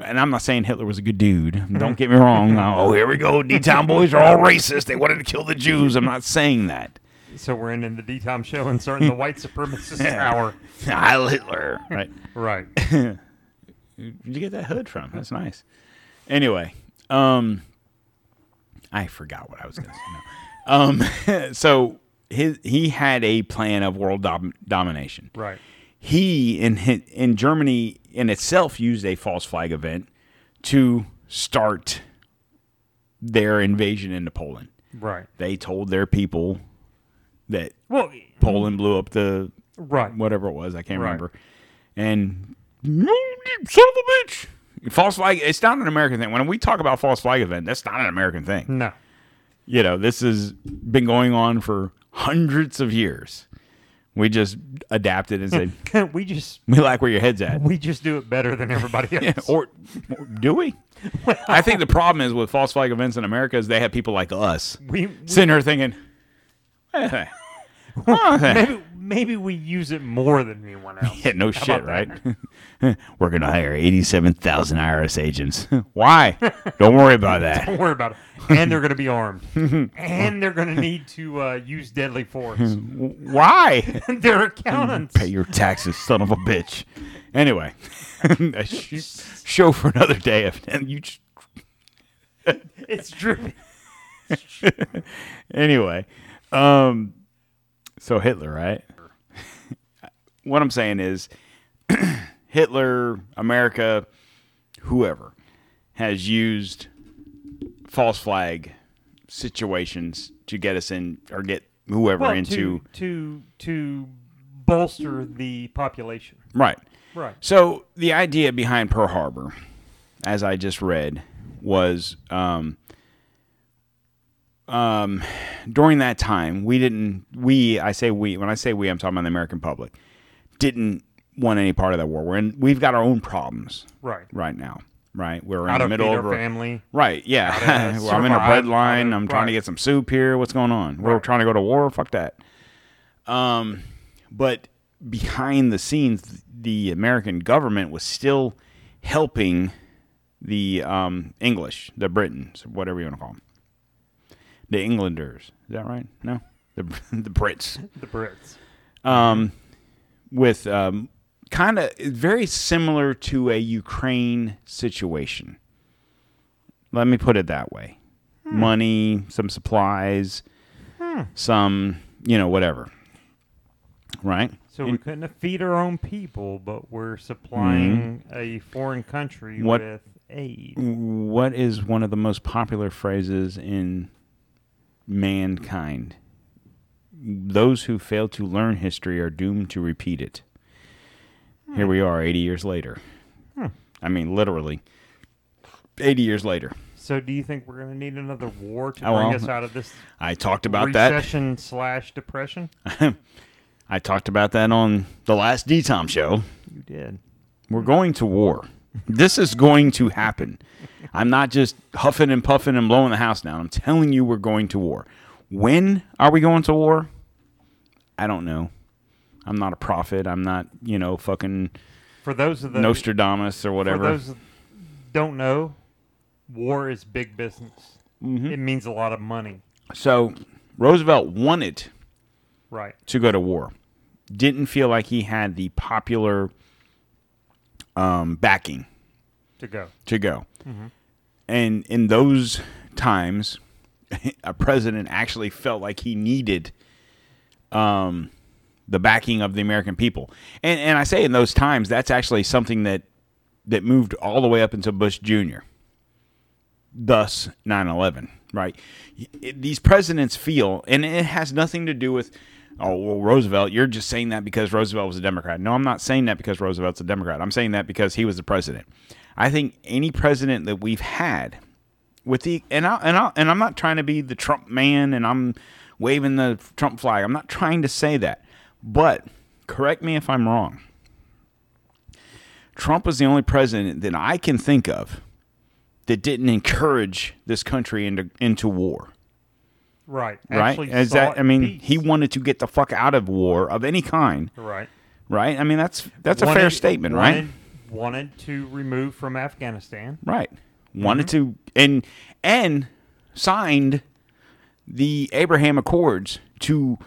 And I'm not saying Hitler was a good dude. Mm-hmm. Don't get me wrong. [LAUGHS] oh, here we go. D Town boys are all racist. They wanted to kill the Jews. I'm not saying that. So we're in, in the D-Tom show and starting the [LAUGHS] white supremacist hour. [LAUGHS] Heil Hitler. Right. Right. Where'd you get that hood from? That's nice. Anyway, um, I forgot what I was going to say. No. Um, [LAUGHS] so his he had a plan of world dom- domination. Right. He in in Germany in itself used a false flag event to start their invasion into Poland. Right. They told their people that Well, Poland blew up the right. whatever it was. I can't Right. remember. And son of a bitch. False flag. It's not an American thing. When we talk about false flag event, that's not an American thing. No. You know, this has been going on for hundreds of years. We just adapted and said, [LAUGHS] we just "We like where your head's at." we just do it better than everybody [LAUGHS] else. Yeah, or, or do we? [LAUGHS] I think the problem is with false flag events in America is they have people like us we, we sitting here thinking, eh, oh, eh. maybe maybe we use it more than anyone else. Yeah, no shit, right? [LAUGHS] We're gonna hire eighty-seven thousand IRS agents. [LAUGHS] Why? [LAUGHS] Don't worry about that. Don't worry about it. And they're going to be armed. and they're going to need to uh, use deadly force. Why? they're accountants. Pay your taxes, son of a bitch. Anyway, a sh- show for another day. If and you, just, It's dripping. anyway, um, so Hitler, right? what I'm saying is, [CLEARS THROAT] Hitler, America, whoever has used false flag situations to get us in or get whoever Well, into to, to to bolster the population. right. Right. So the idea behind Pearl Harbor, as I just read, was um, um, during that time we didn't we I say we when I say we I'm talking about the American public didn't want any part of that war. We're in, we've got our own problems Right. right now. Right, we're in How the middle of our a- family. Right, yeah. [LAUGHS] well, I'm in a bread line. I'm trying to get some soup here. What's going on? We're Right. trying to go to war. Fuck that. Um, but behind the scenes, the American government was still helping the um, English, the Britons, whatever you want to call them, the Englanders. Is that right? No, the [LAUGHS] the Brits The Brits. um, with um, kind of very similar to a Ukraine situation. Let me put it that way: money, some supplies, some you know whatever. Right? So we couldn't feed our own people, but we're supplying a foreign country Mm-hmm. What- with aid. What is one of the most popular phrases in mankind? Those who fail to learn history are doomed to repeat it. Here we are, 80 years later. Hmm. I mean, literally, 80 years later. So do you think we're going to need another war to bring well, us out of this I talked about that. recession slash depression? [LAUGHS] I talked about that on the last DTOM show. You did. We're going to war. This is going to happen. I'm not just huffing and puffing and blowing the house down. I'm telling you, we're going to war. When are we going to war? I don't know. I'm not a prophet. I'm not, you know, fucking For those of the Nostradamus or for whatever. those that don't know, war is big business. Mm-hmm. It means a lot of money. So Roosevelt wanted Right. to go to war. Didn't feel like he had the popular um, backing To go. to go. And in those times, [LAUGHS] a president actually felt like he needed um, the backing of the American people. And and I say in those times, that's actually something that that moved all the way up until Bush Jr. Thus 9/11, right? These presidents feel, and it has nothing to do with. Oh well, Roosevelt. You're just saying that because Roosevelt was a Democrat. No, I'm not saying that because Roosevelt's a Democrat. I'm saying that because he was the president. I think any president that we've had, with the and I and I and I'm not trying to be the Trump man and I'm waving the Trump flag. I'm not trying to say that. But correct me if I'm wrong. Trump was the only president that I can think of that didn't encourage this country into into war. Right. Right? Is that I mean, peace. he wanted to get the fuck out of war of any kind, right. right? I mean, that's that's a fair Wanted- statement, right? wanted, Wanted to remove from Afghanistan. Right. Wanted mm-hmm. to and and signed the Abraham Accords to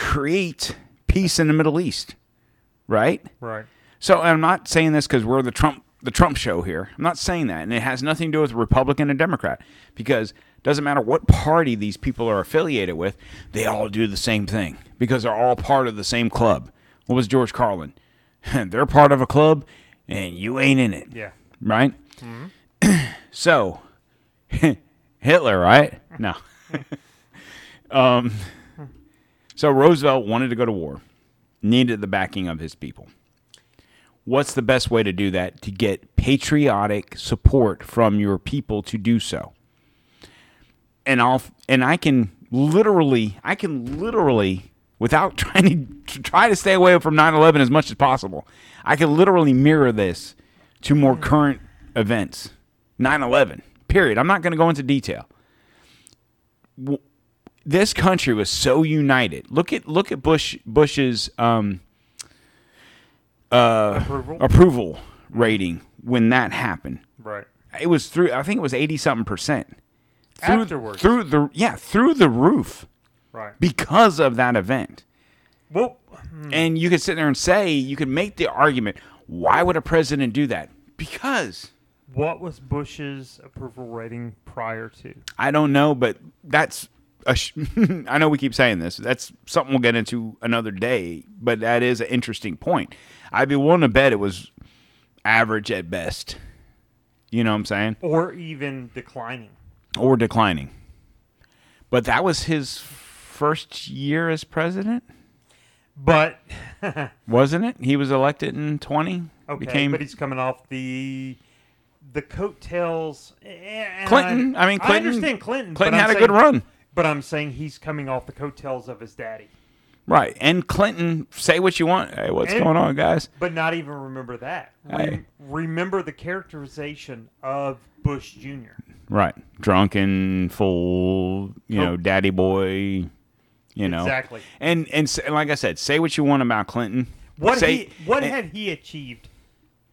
create peace in the Middle East. Right? Right. So I'm not saying this because we're the Trump the Trump show here. I'm not saying that, and it has nothing to do with Republican and Democrat because it doesn't matter what party these people are affiliated with, they all do the same thing because they're all part of the same club. What was George Carlin? [LAUGHS] they're part of a club, and you ain't in it Yeah. right? [CLEARS THROAT] so, [LAUGHS] Hitler, right? No. [LAUGHS] um, so Roosevelt wanted to go to war, needed the backing of his people. What's the best way to do that? To get patriotic support from your people to do so. And I'll and I can literally, I can literally, without [LAUGHS] trying to try to stay away from 9/11 as much as possible, I can literally mirror this to more mm. current events. 9/11. Period. I'm not going to go into detail. This country was so united. Look at look at Bush Bush's um, Approval. approval rating when that happened. right. It was through. I think it was eighty something percent. Through, Afterwards. through the yeah through the roof Right. because of that event. Well, And you could sit there and say you could make the argument. Why would a president do that? Because what was Bush's approval rating prior to? I don't know, but that's sh- [LAUGHS] I know we keep saying this. That's something we'll get into another day, but that is an interesting point. I'd be willing to bet it was average at best. You know what I'm saying? Or even declining. Or declining. But that was his first year as president, But [LAUGHS] wasn't it? He was elected in 20. okay, became but he's coming off the the coattails. Eh, and Clinton. I, mean, Clinton. I understand Clinton. Clinton but I'm had a saying- good run. But I'm saying he's coming off the coattails of his daddy. Right. And Clinton, say what you want. Hey, what's And- going on, guys? But not even remember that. Rem- Hey. Remember the characterization of Bush Jr. Right. Drunken, full, you know, daddy boy, you know. Exactly. And and, and like I said, say what you want about Clinton. What say, he what and- had he achieved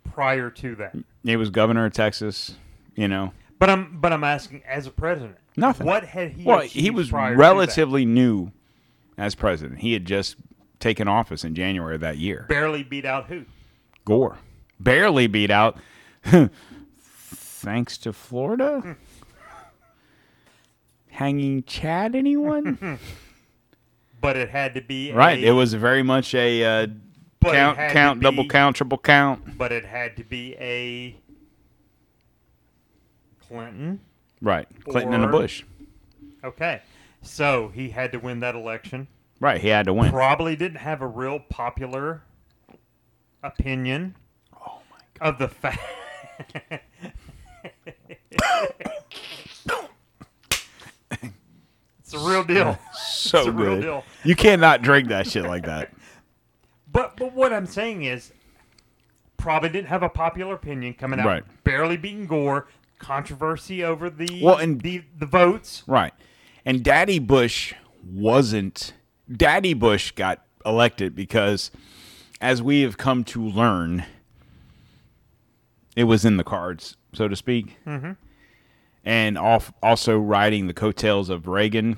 prior to that? he was governor of Texas, you know. But I'm but I'm asking as a president. Nothing. What had he? Well, he was relatively new as president. He had just taken office in January of that year. barely beat out who? Gore barely beat out [LAUGHS] thanks to Florida. Hanging Chad anyone? [LAUGHS] But it had to be right. A, It was very much a uh, count, count, double count, triple count. But it had to be a Clinton. Right. Clinton and a Bush. Okay, so he had to win that election. Right. He had to win. Probably didn't have a real popular opinion. Oh my God. Of the fact. [LAUGHS] it's a real deal. [LAUGHS] So It's a real good. deal. You cannot drink that shit like that. But but what I'm saying is, probably didn't have a popular opinion coming out. Right. Barely beating Gore. Controversy over the Well, and- the the votes. Right. And Daddy Bush wasn't. Daddy Bush got elected because, as we have come to learn, it was in the cards, so to speak. Mm-hmm. And off, also riding the coattails of Reagan,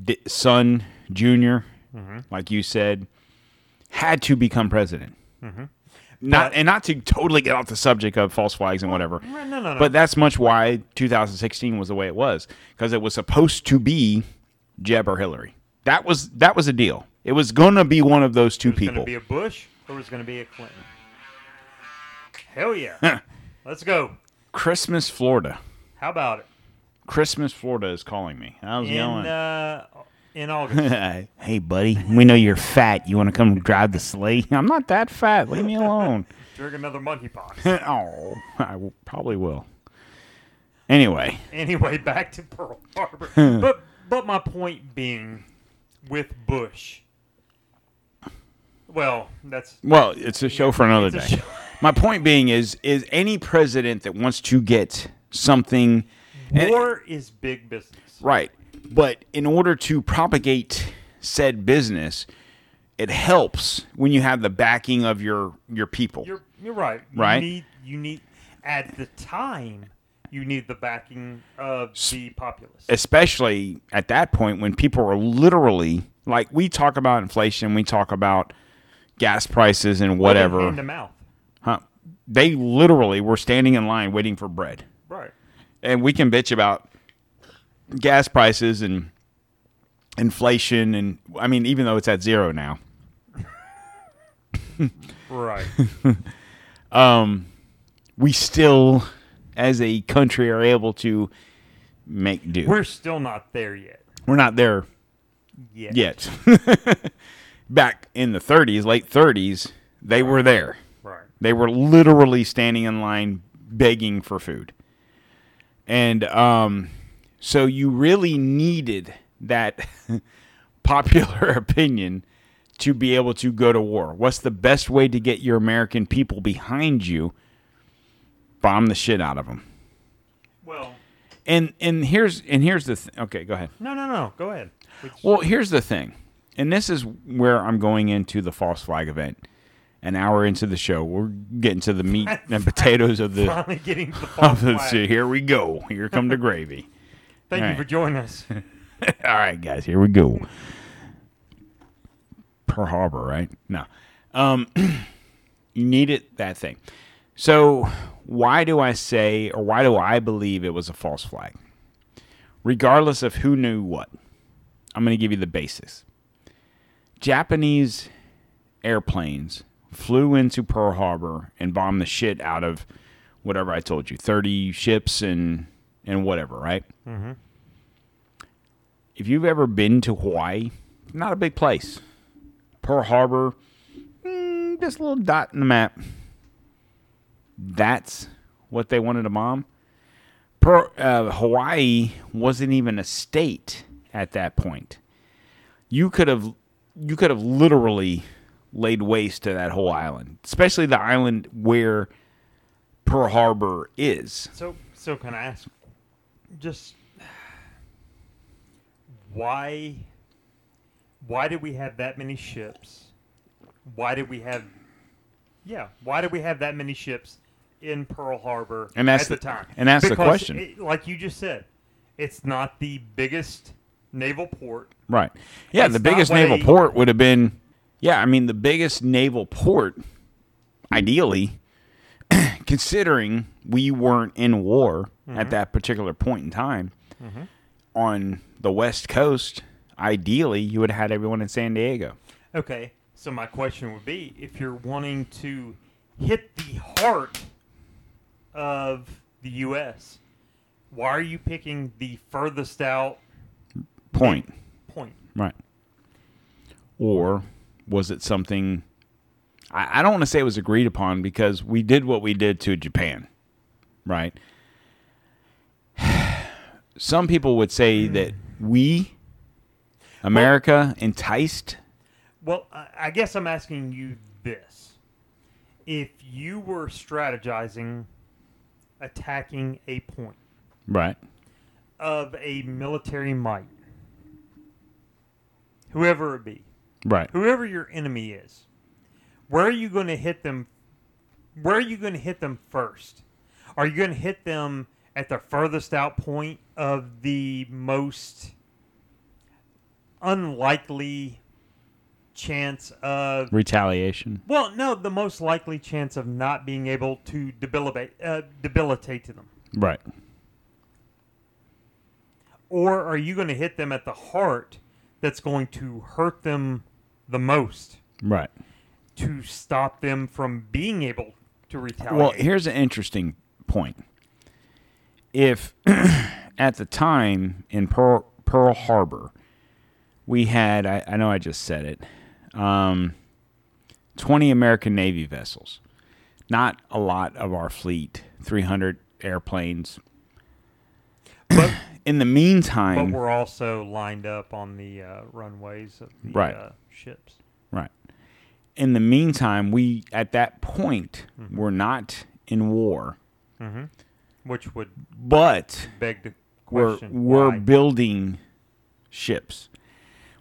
D- son, junior, like you said, had to become president. Not But- and not to totally get off the subject of false flags and whatever. No, no, no. But that's much why 2016 was the way it was because it was supposed to be Jeb or Hillary. That was that was a deal. It was going to be one of those two was going to people. be a Bush or was going to be a Clinton? Hell yeah. Let's go. Christmas, Florida. How about it? Christmas, Florida is calling me. I was In yelling. uh, in August. [LAUGHS] hey, buddy, we know you're fat. You want to come drive the sleigh? [LAUGHS] I'm not that fat. Leave me alone. [LAUGHS] Drink another monkey monkeypox. oh, I will, probably will. Anyway, anyway, back to Pearl Harbor. but but my point being, with Bush. Well, that's Well, it's a show for another day. My point being is is any president that wants to get something and- eh, is big business. right, but in order to propagate said business, it helps when you have the backing of your your people. You're you're right. You Right. Need, you need at the time you need the backing of the populace. Especially at that point when people are literally like we talk about inflation, we talk about gas prices and whatever. Hand to mouth. Huh? They literally were standing in line waiting for bread. Right. and we can bitch about gas prices and inflation and I mean even though it's at zero now. Right. [LAUGHS] Um we still as a country are able to make do. We're still not there yet. We're not there Yet. yet. [LAUGHS] Back in the 30s, late 30s, they were there. Right. They were literally standing in line begging for food. And um, so you really needed that [LAUGHS] popular [LAUGHS] opinion to be able to go to war. What's the best way to get your American people behind you? Bomb the shit out of them. Well, And and here's and here's the th- okay, go ahead. no, no, no. Go ahead. Well, here's the thing, and this is where I'm going into the false flag event. An hour into the show, we're getting to the meat [LAUGHS] and potatoes of the finally getting the of false the. flag. so here we go. Here come the gravy. Thank you Alright. for joining us. [LAUGHS] All right, guys, here we go. Pearl Harbor, right? No, um, [CLEARS THROAT] you needed that thing. So why do I say, or why do I believe it was a false flag? Regardless of who knew what, I'm going to give you the basis. Japanese airplanes flew into Pearl Harbor and bombed the shit out of whatever I told you, 30 ships and and whatever, right? if you've ever been to Hawaii, not a big place. Pearl Harbor, mm, just a little dot in the map. That's what they wanted to bomb. Pearl, uh, Hawaii wasn't even a state at that point. You could have, you could have literally laid waste to that whole island, especially the island where Pearl Harbor is. So, so can I ask, just why, why did we have that many ships? Why did we have, yeah, why did we have that many ships in Pearl Harbor And that's at the, the- time? and that's the question. it- like you just said, it's not the biggest naval port. Right. Yeah, It's the biggest naval a- port would have been yeah, I mean the biggest naval port ideally considering we weren't in war Mm-hmm. at that particular point in time on the west coast, ideally you would have had everyone in San Diego. Okay, so my question would be if you're wanting to hit the heart of the U.S., why are you picking the furthest out Point. point? Right. Or was it something I, I don't want to say it was agreed upon because we did what we did to Japan. Right. [SIGHS] Some people would say that we, America, enticed. Well, I I guess I'm asking you this. If you were strategizing attacking a point Right. of a military might, whoever it be, Right. whoever your enemy is, where are you going to hit them? Where are you going to hit them first? Are you going to hit them at the furthest out point of the most unlikely chance of? Retaliation. Well, no, the most likely chance of not being able to debilitate uh, debilitate to them. Right. Or are you going to hit them at the heart that's going to hurt them the most? Right. To stop them from being able to retaliate. Well, here's an interesting point. If [CLEARS THROAT] at the time in Pearl, Pearl Harbor, we had, I, I know I just said it, um, 20 American Navy vessels. Not a lot of our fleet, 300 airplanes. but, [CLEARS THROAT] In the but meantime, we're also lined up on the uh, runways of the Right. uh, ships. right. In the meantime, we, at that point, were not in war, Which would but beg the we're, we're why? building ships.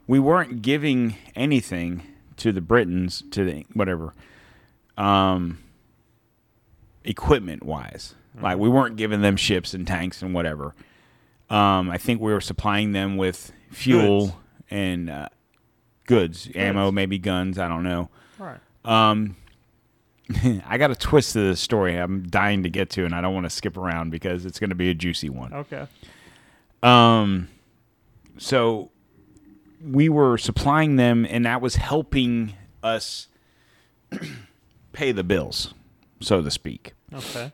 We weren't giving anything to the Britons, to the whatever, um, equipment wise. Like we weren't giving them ships and tanks and whatever. Um, I think we were supplying them with fuel Goods. and uh, goods, ammo, maybe guns. I don't know. Um, [LAUGHS] I got a twist to this story. I'm dying to get to, and I don't want to skip around because it's going to be a juicy one. Okay. Um, so we were supplying them, and that was helping us [CLEARS THROAT] pay the bills, so to speak. Okay.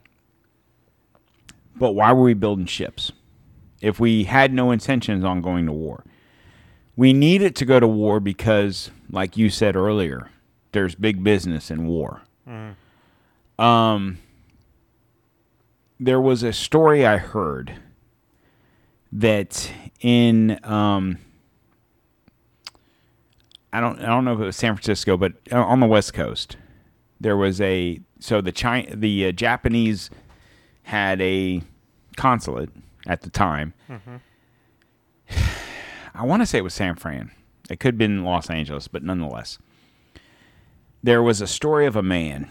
But why were we building ships? if we had no intentions on going to war. We needed to go to war because, like you said earlier, there's big business in war. Um, there was a story I heard that in um, I don't I don't know if it was San Francisco, but on the West Coast, there was a so the China the uh, Japanese had a consulate at the time. [SIGHS] I want to say it was San Fran. It could have been Los Angeles, but nonetheless, there was a story of a man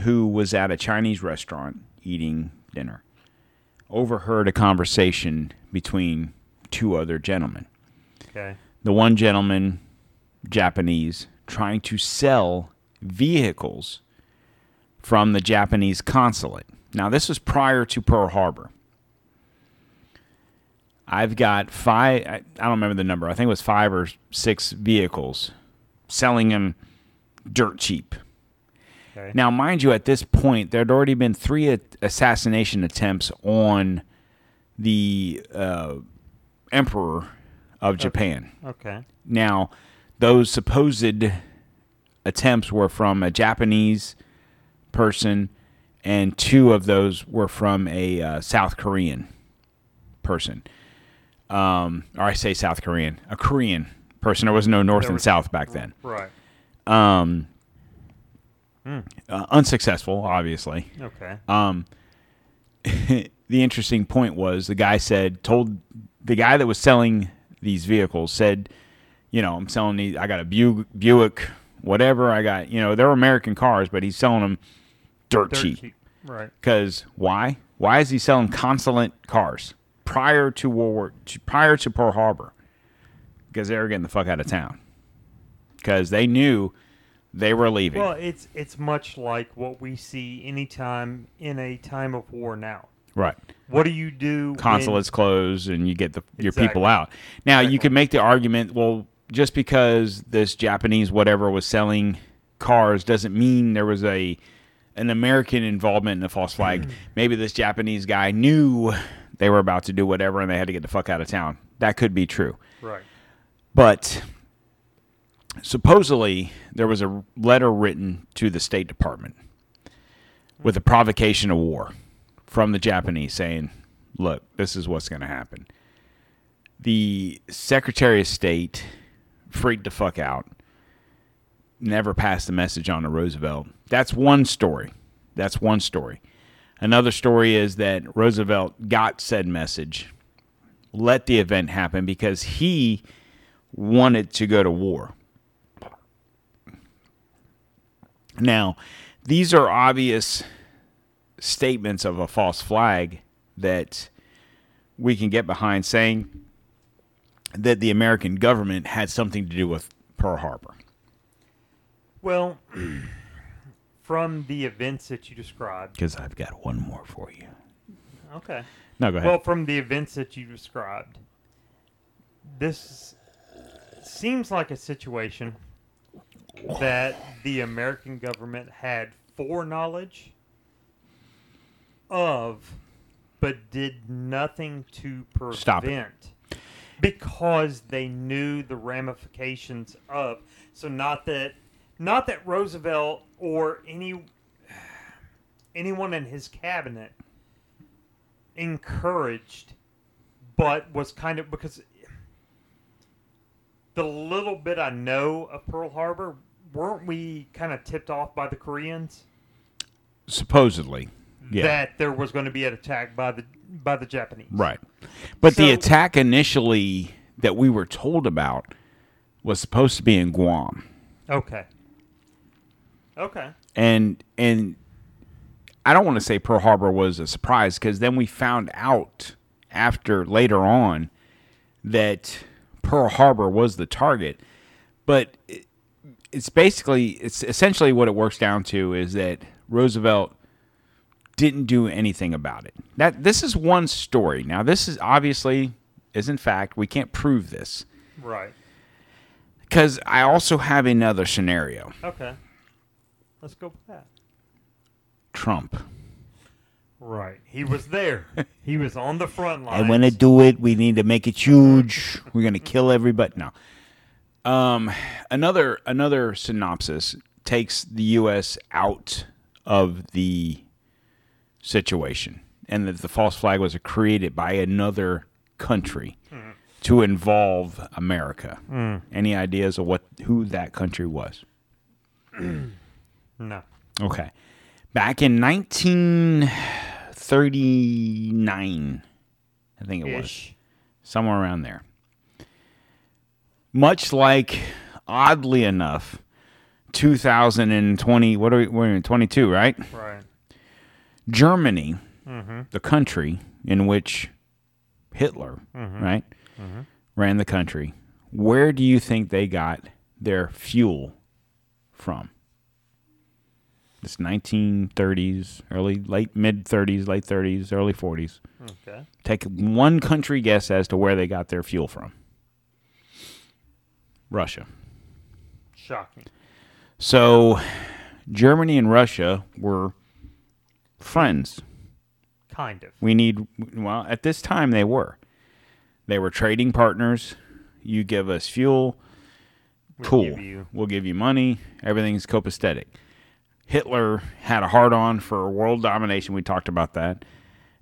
who was at a Chinese restaurant eating dinner, overheard a conversation between two other gentlemen. Okay. The one gentleman, Japanese, trying to sell vehicles from the Japanese consulate. Now, this was prior to Pearl Harbor. I've got five, I I don't remember the number, I think it was five or six vehicles selling them dirt cheap. Okay. Now, mind you, at this point, there had already been three a- assassination attempts on the uh, emperor of Japan. Okay. Now, those supposed attempts were from a Japanese person, and two of those were from a uh, South Korean person. Um, or I say South Korean, a Korean person. There was no North There and was- South back then. Right. Um, uh, unsuccessful, obviously. Okay. Um, [LAUGHS] the interesting point was the guy said told the guy that was selling these vehicles said, you know, I'm selling these. I got a Bu- Buick, whatever. I got, you know, they're American cars, but he's selling them dirt, Dirt cheap. cheap. Right. Because why? Why is he selling consulate cars prior to World War, prior to Pearl Harbor? Because they were getting the fuck out of town. Because they knew they were leaving. Well, it's it's much like what we see anytime in a time of war now. right. What do you do? when- consulates close and you get the your Exactly. people out. Now you Exactly. can make the argument, well, just because this Japanese whatever was selling cars doesn't mean there was a an American involvement in the false flag. Hmm. Maybe this Japanese guy knew they were about to do whatever and they had to get the fuck out of town. That could be true. Right. But supposedly there was a letter written to the State Department with a provocation of war from the Japanese saying, look, this is what's going to happen. The Secretary of State freaked the fuck out, never passed the message on to Roosevelt. That's one story. That's one story. Another story is that Roosevelt got said message, let the event happen because he wanted to go to war. Now, these are obvious statements of a false flag that we can get behind saying that the American government had something to do with Pearl Harbor. Well, [CLEARS THROAT] from the events that you described. Because I've got one more for you. Okay. No, go ahead. Well, from the events that you described, this seems like a situation that the American government had foreknowledge of, but did nothing to prevent Stop it. because they knew the ramifications of. So not that, not that Roosevelt or any anyone in his cabinet encouraged, but was kind of because the little bit I know of Pearl Harbor, weren't we kind of tipped off by the Koreans Supposedly. Yeah. that there was going to be an attack by the by the Japanese? Right. But the attack initially that we were told about was supposed to be in Guam. Okay. Okay. And and I don't want to say Pearl Harbor was a surprise cuz then we found out after later on that Pearl Harbor was the target. But it, it's basically it's essentially what it works down to is that Roosevelt didn't do anything about it. That this is one story. Now this is obviously is in fact we can't prove this Right. cuz I also have another scenario. Okay. Let's go with that. Trump. Right. He was there. [LAUGHS] he was on the front line. And when they do it, we need to make it huge. We're gonna kill everybody. No. Um, another another synopsis takes the U.S. out of the situation, and that the false flag was created by another country to involve America. Any ideas of what who that country was? [CLEARS THROAT] no. Okay. Back in 1939, I think it was somewhere around there. Much like, oddly enough, 2020. What are we? We're in 22, right? Right. Germany, mm-hmm. the country in which Hitler, mm-hmm. right, mm-hmm. ran the country. Where do you think they got their fuel from? It's 1930s, early, late, mid 30s, late 30s, early 40s. Okay. Take one country guess as to where they got their fuel from. Russia. Shocking. So, Germany and Russia were friends. Kind of. We need, well, at this time they were. They were trading partners. You give us fuel, We'll cool. give you- We'll give you money. Everything's copacetic. Hitler had a hard on for world domination. We talked about that.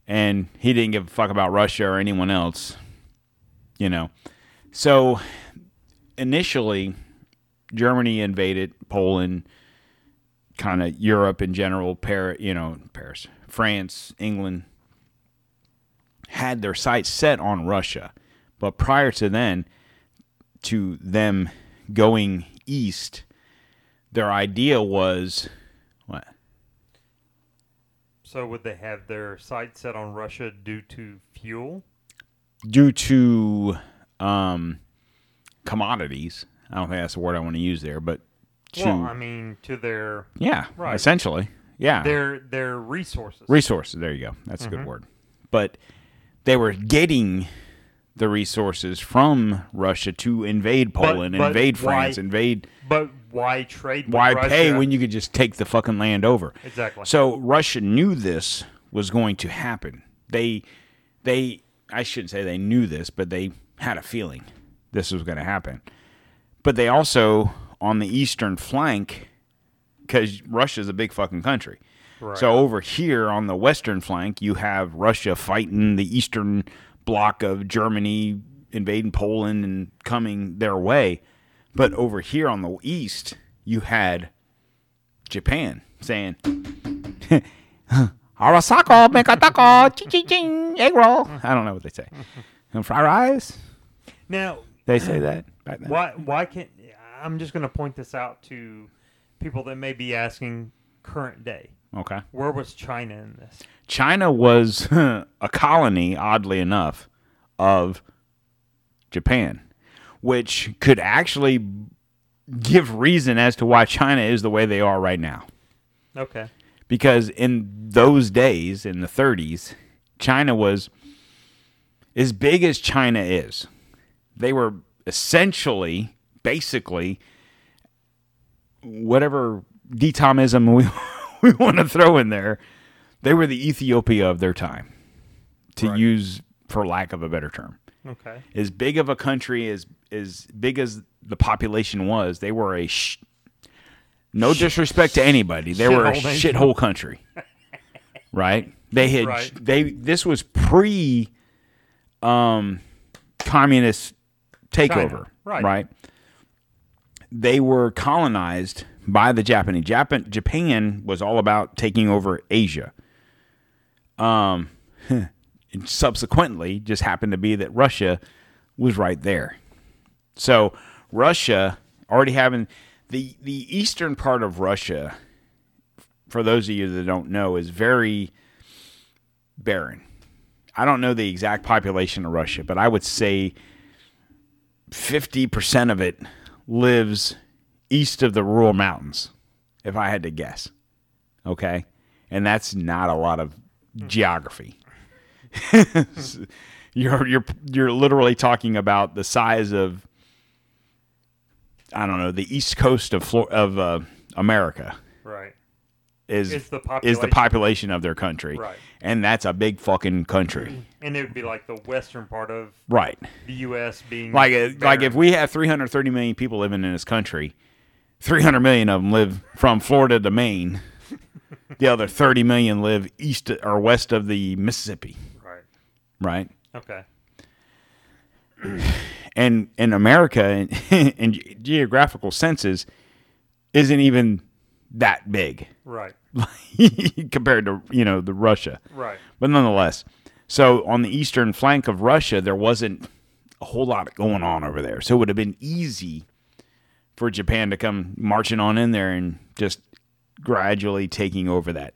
And he didn't give a fuck about Russia or anyone else. You know. So initially, Germany invaded Poland, kind of Europe in general, Paris, you know, Paris, France, England, had their sights set on Russia. But prior to then, to them going east, their idea was what? So would they have their sights set on Russia due to fuel? Due to um, commodities. I don't think that's the word I want to use there, but to Well, I mean, to their yeah, Right. essentially, yeah, their their resources. resources. There you go. That's a good mm-hmm. word. But they were getting the resources from Russia to invade Poland, but invade why- France, invade. but why trade? With Why Russia? pay when you could just take the fucking land over? Exactly. So Russia knew this was going to happen. They, they, I shouldn't say they knew this, but they had a feeling this was going to happen. But they also, on the eastern flank, because Russia's a big fucking country. Right. So over here on the western flank, you have Russia fighting the eastern block of Germany invading Poland and coming their way. But over here on the east, you had Japan saying, Arasako, Mekatako, ching ching ching, egg roll. I don't know what they say. And [LAUGHS] fried rice? now, They say that back then. why why can't I'm just going to point this out to people that may be asking current day. Okay. Where was China in this? China was [LAUGHS] a colony, oddly enough, of Japan, which could actually give reason as to why China is the way they are right now. Okay. Because in those days, in the 30s, China was as big as China is. They were essentially, basically, whatever detomism we, [LAUGHS] we want to throw in there, they were the Ethiopia of their time, to Right. use for lack of a better term. Okay. As big of a country as as big as the population was, they were a sh- no disrespect to anybody, they were a shithole country, [LAUGHS] right? They had Right. they this was pre um communist takeover, right. right? They were colonized by the Japanese. Japan Japan was all about taking over Asia. Um, [LAUGHS] and subsequently, just happened to be that Russia was right there. So Russia already having the the eastern part of Russia. For those of you that don't know, is very barren. I don't know the exact population of Russia, but I would say 50% of it lives east of the Ural Mountains, if I had to guess. Okay? And that's not a lot of geography. [LAUGHS] you're you're you're literally talking about the size of I don't know, the east coast of of uh, America. Right. Is Is the is the population. population of their country, Right. and that's a big fucking country, [CLEARS THROAT] and it would be like the western part of right? the U.S. being Like uh, like if we have 330 million people living in this country, 300 million of them live from Florida to Maine. [LAUGHS] the other 30 million live east or west of the Mississippi, right. right? Okay. [CLEARS THROAT] and in America, in, [LAUGHS] in geographical senses, isn't even that big Right. [LAUGHS] compared to you know the Russia. Right. But nonetheless, so on the eastern flank of Russia, there wasn't a whole lot going on over there. So it would have been easy for Japan to come marching on in there and just gradually taking over that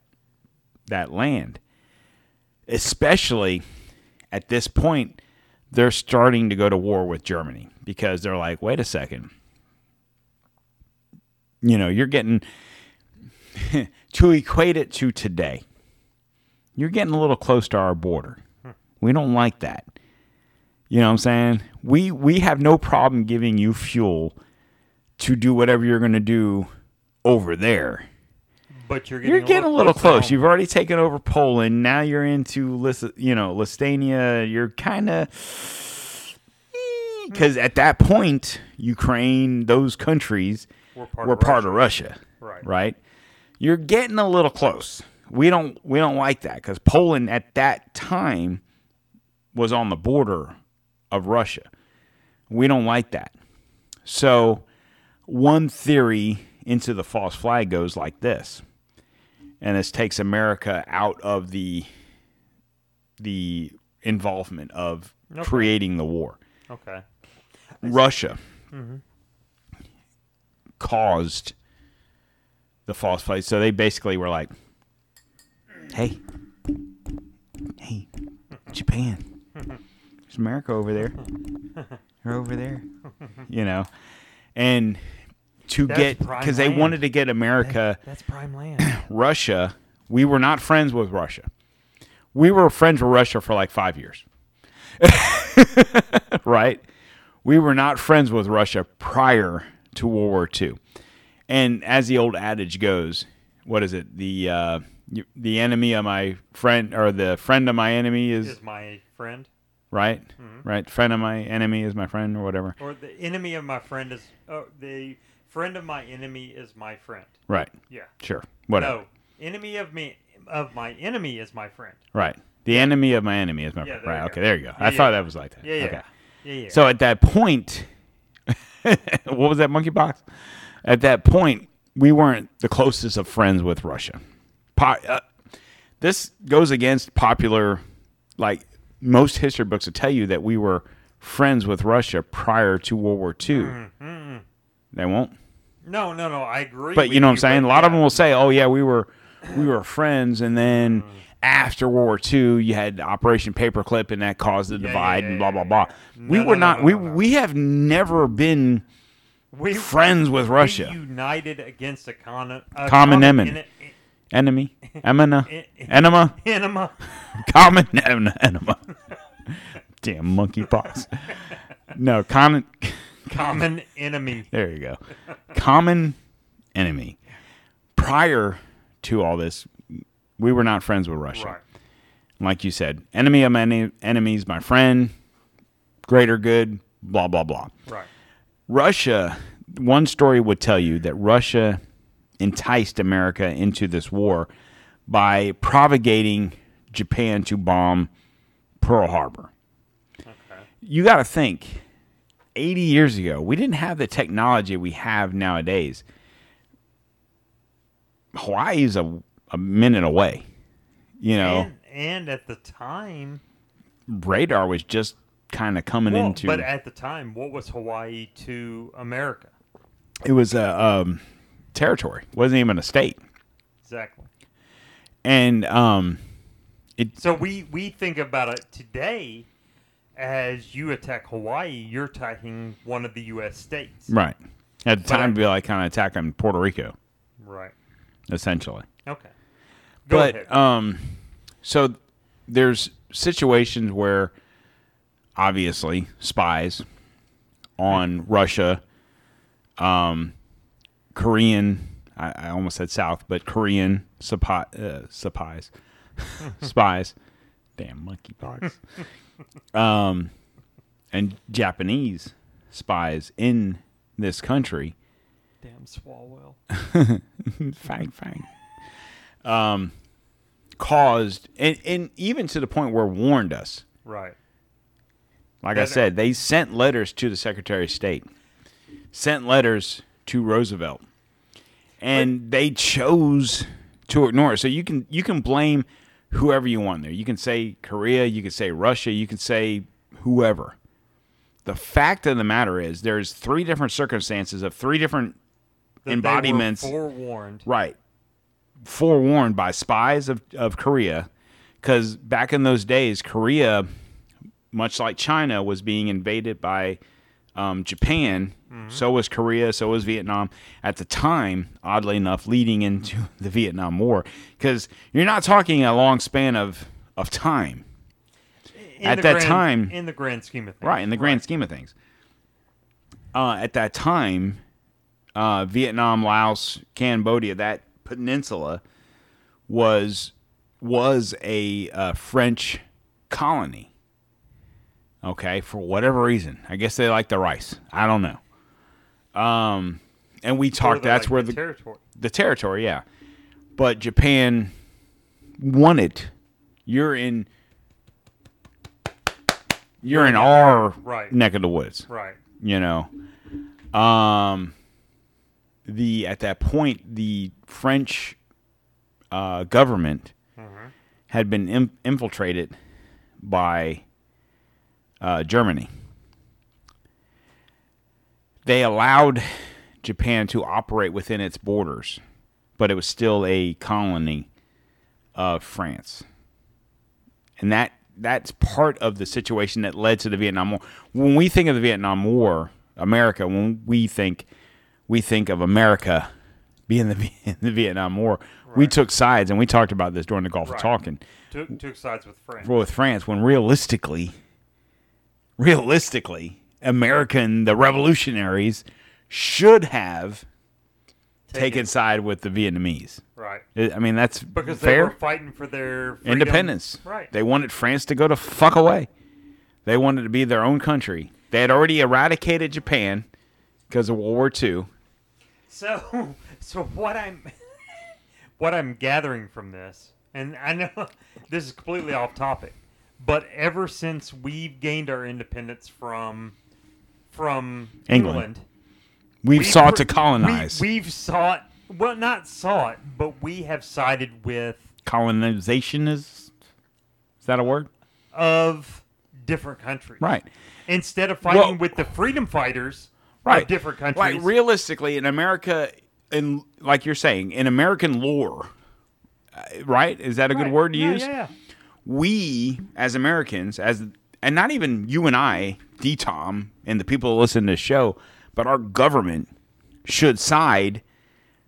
that land. Especially at this point, they're starting to go to war with Germany because they're like, wait a second. You know, you're getting [LAUGHS] to equate it to today you're getting a little close to our border. Hmm. We don't like that. You know what I'm saying? We we have no problem giving you fuel to do whatever you're going to do over there. But you're getting You're getting a little to close. home. You've already taken over Poland. Now you're into you know, Listania. You're kind of hmm. because at that point, Ukraine, those countries We're part were of part of Russia Right. right? You're getting a little close. We don't we don't like that because Poland at that time was on the border of Russia. We don't like that. So one theory into the false flag goes like this, and this takes America out of the the involvement of Okay. creating the war. Okay. Russia mm-hmm. caused the false flag. So they basically were like, "Hey, hey, Japan, there's America over there. They're over there, you know." And to That's get because they wanted to get America, That's prime land. [CLEARS THROAT] Russia. We were not friends with Russia. We were friends with Russia for like five years. [LAUGHS] right? We were not friends with Russia prior to World War II. And as the old adage goes, what is it? The uh, the enemy of my friend or the friend of my enemy is is my friend, right, Mm-hmm. right. Friend of my enemy is my friend or whatever. or the enemy of my friend is oh, the friend of my enemy is my friend. Right. Yeah. Sure. Whatever. No, enemy of me of my enemy is my friend. Right. The enemy of my enemy is my Yeah, friend. Right. Okay. go. There you go. Yeah, I thought that was like that. Yeah, yeah, Okay. yeah, yeah. So at that point, [LAUGHS] what was that monkey box? At that point, we weren't the closest of friends with Russia. Po- uh, this goes against popular, like most history books will tell you that we were friends with Russia prior to World War II. Mm-hmm, They won't. no, no, no. I agree. But you know what I'm saying? A lot of them will say, "Oh yeah, we were we were friends," and then after World War II, you had Operation Paperclip, and that caused the yeah, divide, yeah, and blah blah blah. yeah. we were no, no, not. no, we no, no. we have never been we friends with we Russia. united against a, con- a Common enemy. [LAUGHS] en- Enemy, en- enema, enema. [LAUGHS] common en- enema. [LAUGHS] Damn monkey pox. No, common. common enemy. There you go. Common enemy. Prior to all this, we were not friends with Russia. Right. like you said, enemy of my enemies, my friend, greater good, blah, blah, blah. Right. Russia, one story would tell you that Russia enticed America into this war by propagating Japan to bomb Pearl Harbor. You got to think, 80 years ago, we didn't have the technology we have nowadays. Hawaii's a, a minute away. You know, And, and at the time, radar was just kind of coming well, into but at the time, what was Hawaii to America? it was a um, territory It wasn't even a state Exactly. and um, it So we we think about it today as you attack Hawaii, you're attacking one of the U.S. states. right at the But time I- it'd be like kind of attacking Puerto Rico Right. essentially Okay. Go but ahead. um so there's situations where obviously spies on Russia um Korean I, I almost said South, but Korean suppi, uh, supplies, [LAUGHS] spies. Damn monkeypox. [LAUGHS] um, and Japanese spies in this country. Damn Swalwell. [LAUGHS] fang fang. Um, caused and, and even to the point where warned us. Right. Like I said, they sent letters to the Secretary of State, sent letters to Roosevelt, and they chose to ignore it. So you can you can blame whoever you want there. You can say Korea, you can say Russia, you can say whoever. The fact of the matter is, there's three different circumstances of three different Embodiments. Forewarned. right forewarned by spies of, of korea because back in those days korea much like china was being invaded by um, japan so was korea so was vietnam. At the time oddly enough leading into [LAUGHS] the vietnam war because you're not talking a long span of, of time. In At that grand- time- in the grand scheme of things. right in the grand scheme of things. Uh, at that time uh, vietnam laos cambodia that peninsula was was a uh, french colony okay for whatever reason i guess they like the rice i don't know um and we talked that's like, where the the territory. the territory, yeah. But Japan wanted you're in you're in our Right. neck of the woods, Right. you know. Um the at that point the French uh, government had been Im- infiltrated by uh, Germany. They allowed Japan to operate within its borders, but it was still a colony of France. And that that's part of the situation that led to the Vietnam War. When we think of the Vietnam War, America, when we think we think of America being the [LAUGHS] in the Vietnam War, we took sides and we talked about this during the Gulf Right. of Talking Took took sides with France. with France when realistically realistically American the revolutionaries should have taken side with the Vietnamese. Right. I I mean that's Because they were fighting for their freedom. independence. Right. They wanted France to go to fuck away. They wanted to be their own country. They had already eradicated Japan because of World War II. So, [LAUGHS] so what I'm, [LAUGHS] what I'm gathering from this, and I know [LAUGHS] this is completely off topic, but ever since we've gained our independence from, from England. England, We've we sought to colonize. We, we've sought, well, not sought, but we have sided with Colonization is is that a word? of different countries, Right. Instead of fighting Well- with the freedom fighters right. of different countries, right? realistically, in America, in like you're saying, in American lore, uh, right? Is that a good word to Yeah, use? Yeah, yeah. We as Americans, as and not even you and I, D Tom, and the people who listen to this show, but our government should side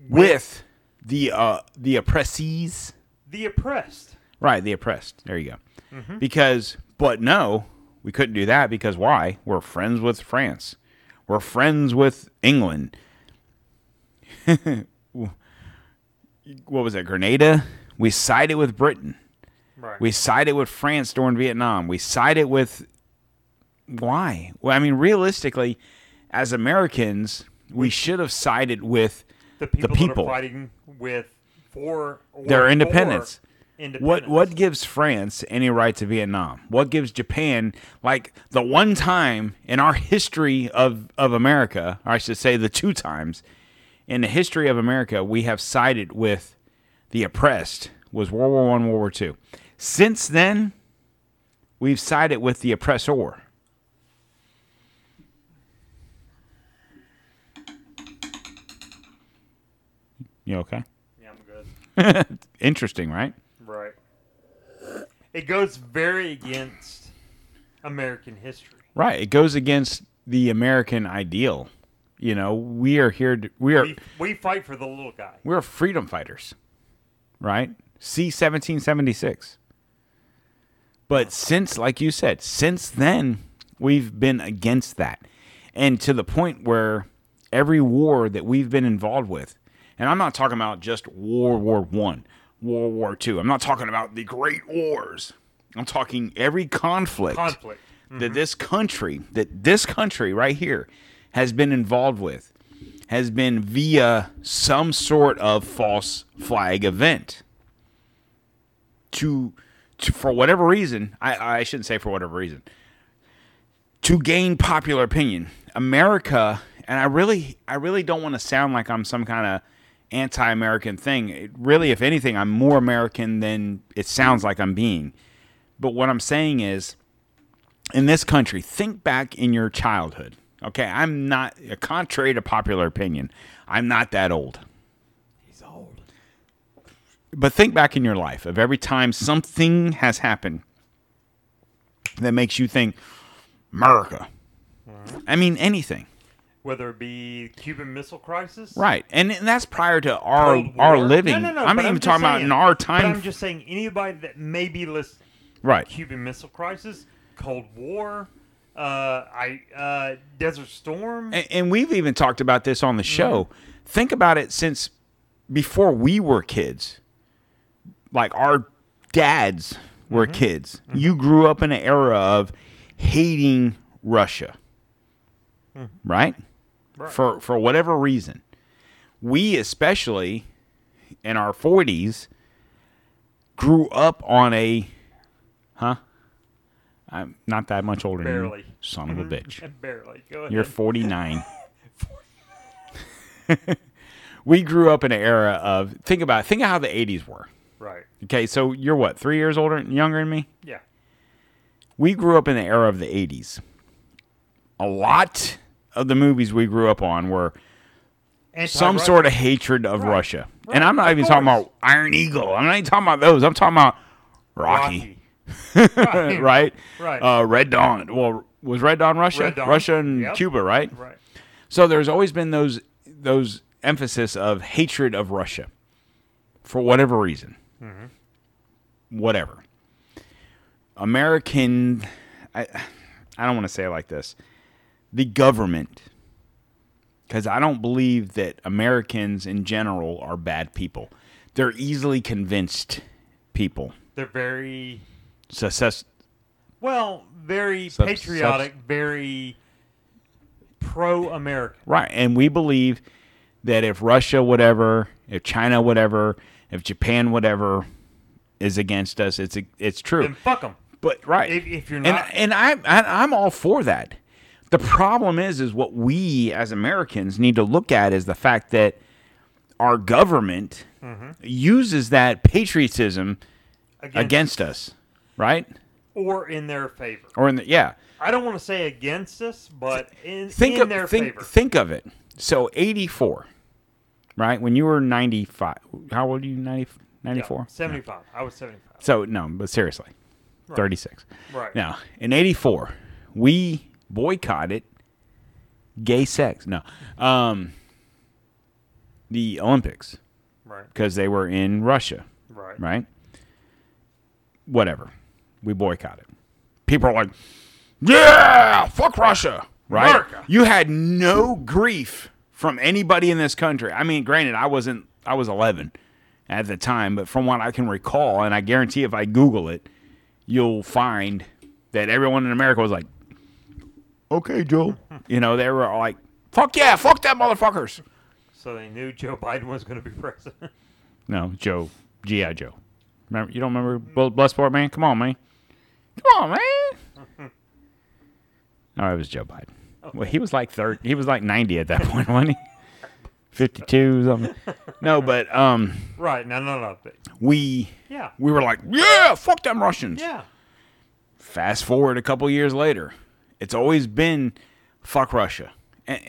with the uh, the oppressees. The oppressed. Right, the oppressed. There you go. Mm-hmm. Because, but no, we couldn't do that because why? We're friends with France. We're friends with England. [LAUGHS] what was it? Grenada? We sided with Britain. Right. We sided with France during Vietnam. We sided with. Why? Well, I mean, realistically, as Americans, we should have sided with the people, that people. are fighting with for or Their independence. independence. What what gives France any right to Vietnam? What gives Japan like the one time in our history of of America, or I should say the two times in the history of America we have sided with the oppressed was World War One, World War Two. Since then, we've sided with the oppressor. You okay? Yeah, I'm good. [LAUGHS] Interesting, right? Right. It goes very against American history. Right. It goes against the American ideal. You know, we are here to, we are We, we fight for the little guy. we're freedom fighters. Right? C seventeen seventy six. But since like you said, since then we've been against that. And to the point where every war that we've been involved with, And I'm not talking about just World War One, World War Two. I'm not talking about the Great Wars. I'm talking every conflict, Conflict. that mm-hmm. this country, that this country right here, has been involved with, has been via some sort of false flag event. To for whatever reason, I, I shouldn't say for whatever reason, to gain popular opinion. America, and I really, I really don't want to sound like I'm some kind of anti-American thing. It really, if anything, I'm more American than it sounds like I'm being. But what I'm saying is, in this country, think back in your childhood. Okay, I'm not, contrary to popular opinion, I'm not that old. But think back in your life of every time something has happened that makes you think, America. I mean, anything. Whether it be Cuban Missile Crisis, Right. And, and that's prior to our, our living. No, no, no. I'm not even just talking about saying- in our But time. I'm just saying anybody that may be listening. right. Cuban Missile Crisis, Cold War, uh, I uh, Desert Storm. And, and we've even talked about this on the show. Mm-hmm. Think about it since before we were kids. Like our dads were Mm-hmm. kids. Mm-hmm. You grew up in an era of hating Russia. Mm-hmm. Right? Right. For for whatever reason. We especially in our 40s grew up on a huh? I'm not that much older than Barely. you. Son of a mm-hmm. bitch. [LAUGHS] Barely. Go ahead. You're 49. [LAUGHS] [LAUGHS] we grew up in an era of think about think of how the 80s were. Okay, so you're what three years older, and younger than me. Yeah. We grew up in the era of the 80s. A lot of the movies we grew up on were some Anti-Russia. sort of hatred of Right. Russia, Right, and I'm not of even talking course. about Iron Eagle. I'm not even talking about those. I'm talking about Rocky, Rocky. [LAUGHS] right? Right. Uh, Red Dawn. Well, was Red Dawn Russia? Red Dawn. Russia and Yep. Cuba, right? right. So there's always been those those emphasis of hatred of Russia for whatever reason. Whatever. American I I don't want to say it like this. The government cuz I don't believe that Americans in general are bad people. They're easily convinced people. They're very Success well, very patriotic, very pro-American. Right. And we believe that if Russia, whatever, if China, whatever, if Japan, whatever, is against us, it's it's true. Then fuck them. but right, If- if you're and not- and I, I I'm all for that. The problem is, is what we as Americans need to look at is the fact that our government Mm-hmm. uses that patriotism against us, right? or in their favor. Or in the yeah. I don't want to say against us, but in, think in of their think favor. think of it. So 84, right? When you were 95, how old are you? 90, Yeah, 94? 75. I was 75. So no, but seriously, 36. Right. Now in 84, we boycotted gay sex. No, um, the Olympics Right. because they were in Russia, Right. right? Whatever, we boycotted. People are like, "Yeah, fuck Russia." Right? America. You had no grief from anybody in this country. I mean, granted, I wasn't. I was 11 at the time, but from what I can recall, and I guarantee if I Google it, you'll find that everyone in America was like, "Okay, Joe." you know, they were like, "Fuck yeah, fuck that motherfuckers." So they knew Joe Biden was going to be president. No, Joe, GI Joe. Remember? You don't remember Bl- Bloodsport, man? Come on, man. Come on, man. [LAUGHS] no, it was Joe Biden. [LAUGHS] Well, he was like third. He was like ninety at that [LAUGHS] point, wasn't he? Fifty-two, something. No, but um, right. No, no, no. but- we Yeah. we were like, yeah, fuck them Russians. Yeah. Fast forward a couple years later, it's always been fuck Russia. And,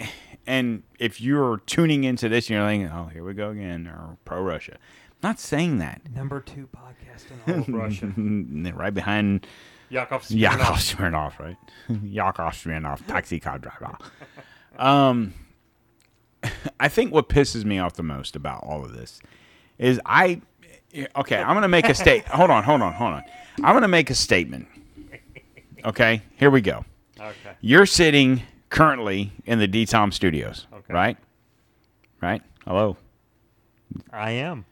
and if you're tuning into this, and you're thinking, oh, here we go again, or pro Russia. Not saying that. Number two podcast in all of Russia. [LAUGHS] right behind Yakov Yakov Smirnoff. Smirnoff, right? [LAUGHS] Yakov Smirnoff, [LAUGHS] taxi car driver. Um, [LAUGHS] I think what pisses me off the most about all of this is I. Okay, I'm gonna make a state. hold on, hold on, hold on. I'm gonna make a statement. Okay, here we go. Okay. You're sitting currently in the DTOM studios, Okay. right? Right? Hello. I am.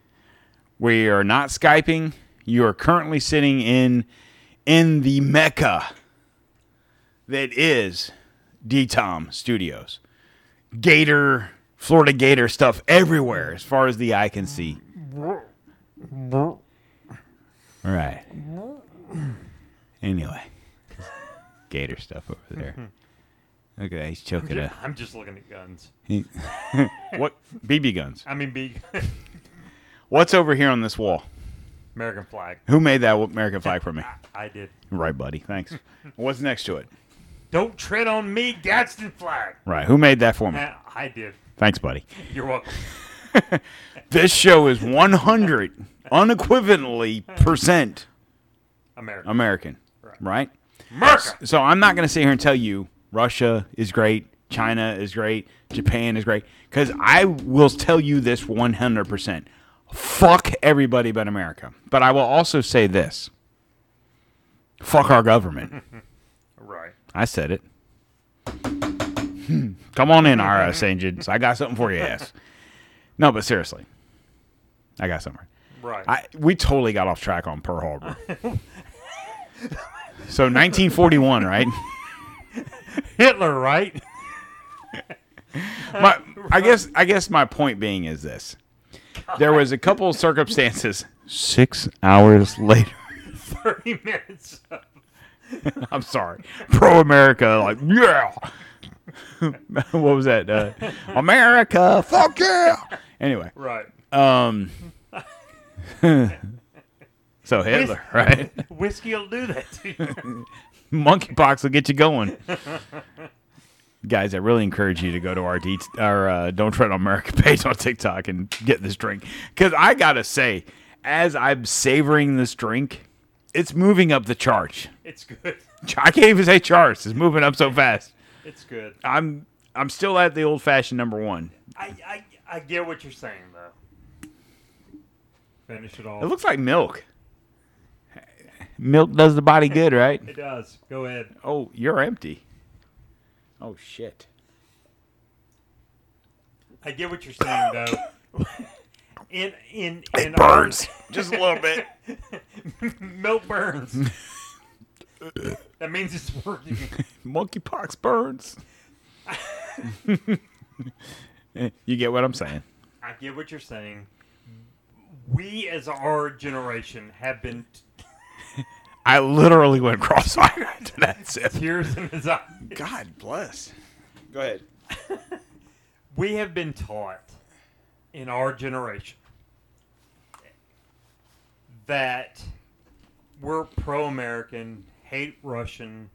We are not Skyping. You are currently sitting in in the mecca that is DTOM Studios. Gator, Florida Gator stuff everywhere as far as the eye can see. All right. Anyway, Gator stuff over there. [LAUGHS] Look at that. He's choking it. I'm just looking at guns. [LAUGHS] What? BB guns. I mean, big What's over here on this wall? American flag. Who made that American flag for me? I did. Right, buddy. Thanks. [LAUGHS] What's next to it? Don't tread on me, Gadsden flag. Right. Who made that for me? Uh, I did. Thanks, buddy. [LAUGHS] You're welcome. [LAUGHS] This show is 100 unequivocally percent American. American, right? America. So I'm not going to sit here and tell you Russia is great, China is great, Japan is great, because I will tell you this 100%. Fuck everybody but America. But I will also say this fuck our government. [LAUGHS] Right. I said it. [LAUGHS] Come on in, IRS agents. I got something for you, ass. No, but seriously, I got something. Right. I we totally got off track on Pearl Harbor. so 1941, right? [LAUGHS] Hitler, right? My, I guess I guess my point being is this: there was a couple of circumstances. Six hours later, 30 minutes. of- I'm sorry, pro America, like yeah. what was that? Uh, America, fuck yeah. Anyway, Right. um, [LAUGHS] so Hitler, right? Whiskey will do that to you. Monkeypox will get you going. [LAUGHS] Guys, I really encourage you to go to our de- our uh, Don't Tread on America [LAUGHS] page on TikTok and get this drink. Because I gotta say, as I'm savoring this drink, it's moving up the charts. It's good. I can't even say charts. It's moving up so [LAUGHS] fast. It's good. I'm I'm still at the old fashioned number one. I, I, I get what you're saying, though. Finish it all. It looks like milk. Milk does the body good, right? It does. Go ahead. Oh, you're empty. Oh shit. I get what you're saying, though. [COUGHS] In in in Burns just a little bit. [LAUGHS] our- milk burns. [LAUGHS] that means it's working. [LAUGHS] Monkeypox burns. you get what I'm saying? I get what you're saying. We, as our generation, have been t- I literally went [LAUGHS] cross-eyed after that sip. tears in his eyes. God bless. Go ahead. [LAUGHS] We have been taught in our generation that we're pro American, hate Russian,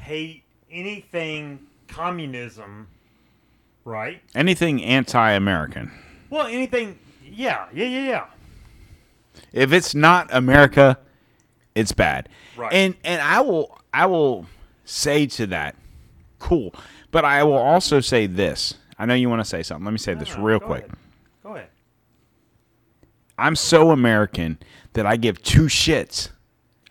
hate anything communism, right? Anything anti-American. Well, anything, yeah, yeah, yeah, yeah. If it's not America, it's bad. Right. And and I will I will say to that, cool. But I will also say this. I know you want to say something. Let me say this No, real go quick. ahead. Go ahead. I'm so American that I give two shits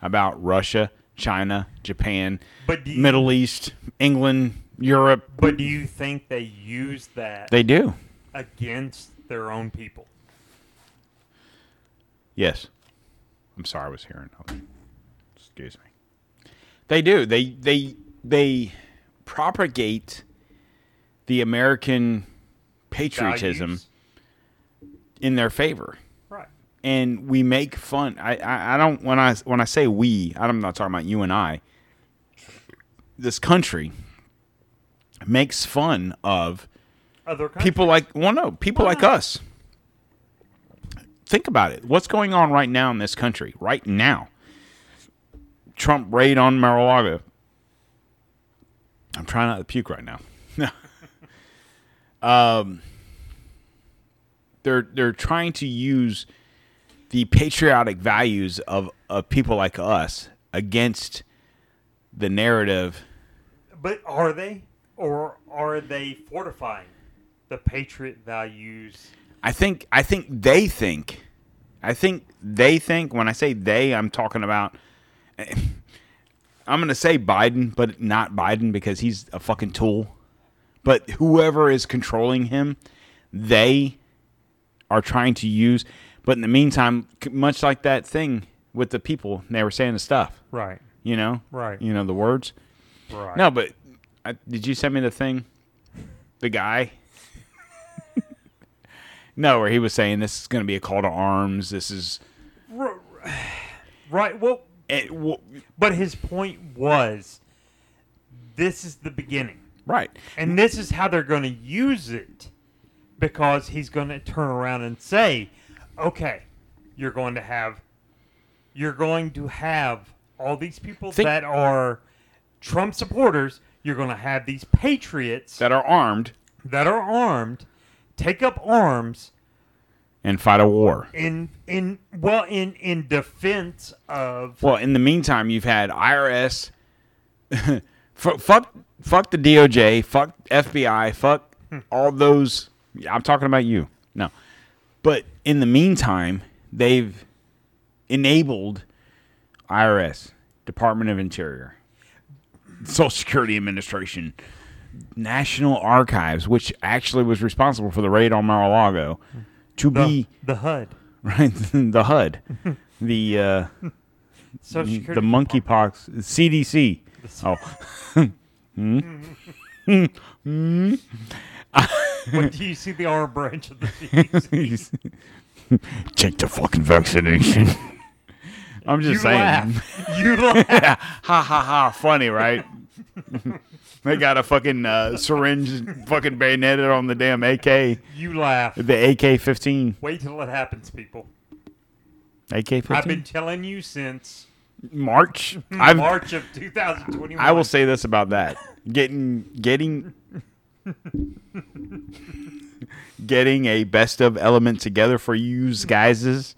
about Russia, China, Japan, But you- Middle East, England, Europe. But do you think they use that They do. against their own people? Yes. I'm sorry I was hearing. Excuse me. They do. They they they propagate the American patriotism Values? in their favor. Right. and we make fun. I, I, I don't when I when I say we, I'm not talking about you and I. This country makes fun of Other countries. people like well, no, people like us. Think about it. What's going on right now in this country? Right now, Trump raid on Mar-a-Lago. I'm trying not to puke right now. [LAUGHS] um, they're they're trying to use the patriotic values of, of people like us against the narrative. But are they? Or are they fortifying the patriot values? I think I think they think I think they think when I say they I'm talking about [LAUGHS] I'm going to say Biden but not Biden because he's a fucking tool. But whoever is controlling him, they are trying to use. But in the meantime, much like that thing with the people, they were saying the stuff. Right. You know, Right. You know the words. Right. No, but I, did you send me the thing? The guy. [LAUGHS] no, where he was saying this is going to be a call to arms. This is [SIGHS] Right. Well, it, w- but his point was, this is the beginning, right. and this is how they're going to use it, because he's going to turn around and say, "Okay, you're going to have, you're going to have all these people Think- that are Trump supporters. You're going to have these patriots That are armed that are armed take up arms." And fight a war. in in well in in defense of Well, in the meantime, you've had IRS. [LAUGHS] F- fuck, fuck the DOJ. Fuck FBI. Fuck hmm. all those. I'm talking about you. No, but in the meantime, they've enabled IRS, Department of Interior, Social Security Administration, National Archives, which actually was responsible for the raid on Mar-a-Lago, hmm. To the, be the HUD, [LAUGHS] right the HUD, [LAUGHS] the. Uh, Social the monkeypox CDC. Oh, [LAUGHS] When do you see the arm branch of the CDC? check the fucking vaccination. I'm you just saying. laugh. You laugh. Ha ha ha! Funny, right? They got a fucking uh, syringe, fucking bayoneted on the damn AK, You laugh. the AK-15. Wait till it happens, people. AK-15. I've been telling you since March. [LAUGHS] I've, March of 2021. I will say this about that: getting getting getting a best of element together for you guys is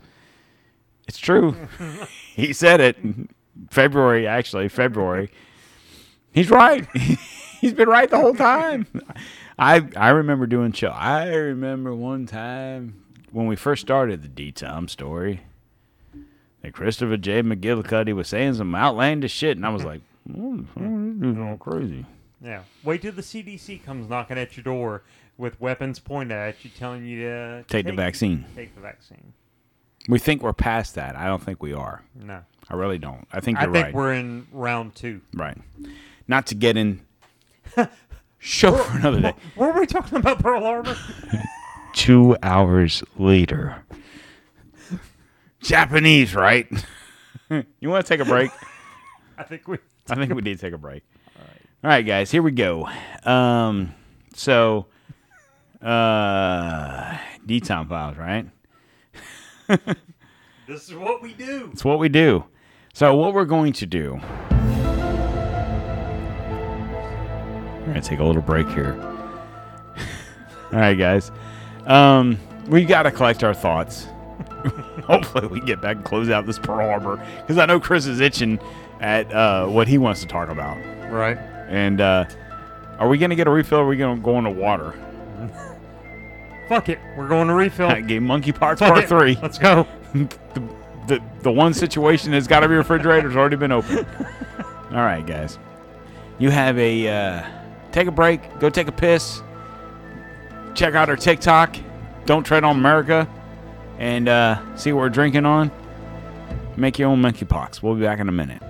it's true. [LAUGHS] he said it February, actually February. He's right. [LAUGHS] He's been right the whole time. [LAUGHS] I I remember doing show. I remember one time when we first started the D Tom story. That Christopher J. McGillicuddy was saying some outlandish shit, and I was like, oh, this dude's all crazy. Yeah. Wait till the CDC comes knocking at your door with weapons pointed at you, telling you to Take the vaccine. Take the vaccine. We think we're past that. I don't think we are. No. I really don't. I think I you're think right. we're in round two. right. Not to get in. Show for another day. What were we talking about Pearl Harbor? [LAUGHS] Two hours later. Japanese, right? [LAUGHS] you want to take a break? [LAUGHS] I think we. I think we need to take a break. All right, guys, here we go. Um, so, uh, D-Town files, right? This is what we do. It's what we do. So, what we're going to do. We're going to take a little break here. [LAUGHS] All right, guys. Um, we got to collect our thoughts. [LAUGHS] Hopefully, we get back and close out this Pearl Harbor because I know Chris is itching at uh, what he wants to talk about. Right. And uh, are we going to get a refill? Or are we going to go into water? [LAUGHS] Fuck it. We're going to refill. Game Monkey Parts Fuck Part it. Three. Let's go. the, the the one situation that's got to be refrigerator's already been open. All right, guys. You have a uh, take a break. Go take a piss. Check out our TikTok. Don't tread on America, and uh, see what we're drinking on. Make your own monkeypox. We'll be back in a minute.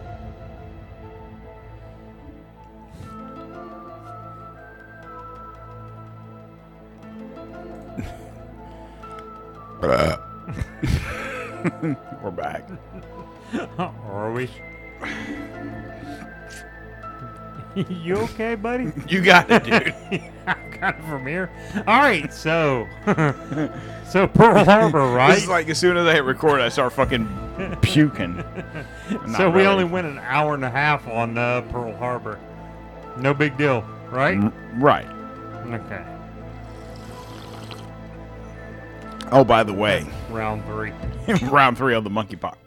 [LAUGHS] we're back. Are we? [LAUGHS] you okay, buddy? [LAUGHS] You got it, dude. [LAUGHS] I'm kind of from here. All right, so so Pearl Harbor, right? This is like as soon as I hit record, I start fucking puking. Not so we really. only went an hour and a half on uh, Pearl Harbor. No big deal, right? R- right. Okay. Oh, by the way, Round three. round three of the monkey pot.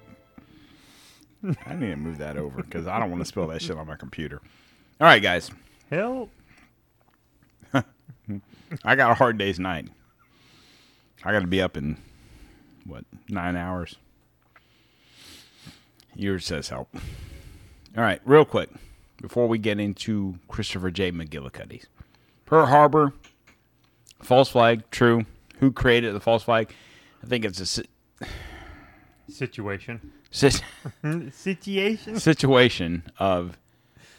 I need to move that over because I don't want to spill that shit on my computer. All right, guys. Help. [LAUGHS] I got a hard day's night. I got to be up in what nine hours. Yours says help. All right, real quick before we get into Christopher J. McGillicuddy's Pearl Harbor, false flag, true. who created the false flag. I think it's a si- Situation. si- [LAUGHS] Situation. situation of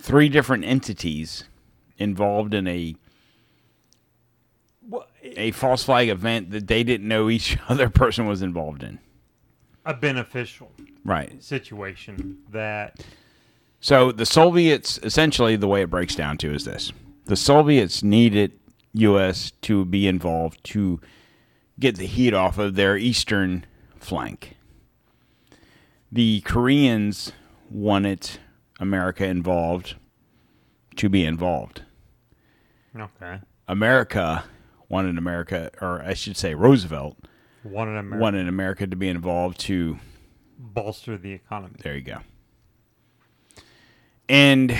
three different entities involved in a Well, a false flag event that they didn't know each [LAUGHS] other person was involved in. a beneficial Right. situation that So the Soviets, essentially, the way it breaks down to is this: the Soviets needed U.S. to be involved to get the heat off of their eastern flank. The Koreans wanted America involved to be involved. okay. America wanted America, or I should say, Roosevelt in America wanted America to be involved to bolster the economy. There you go. And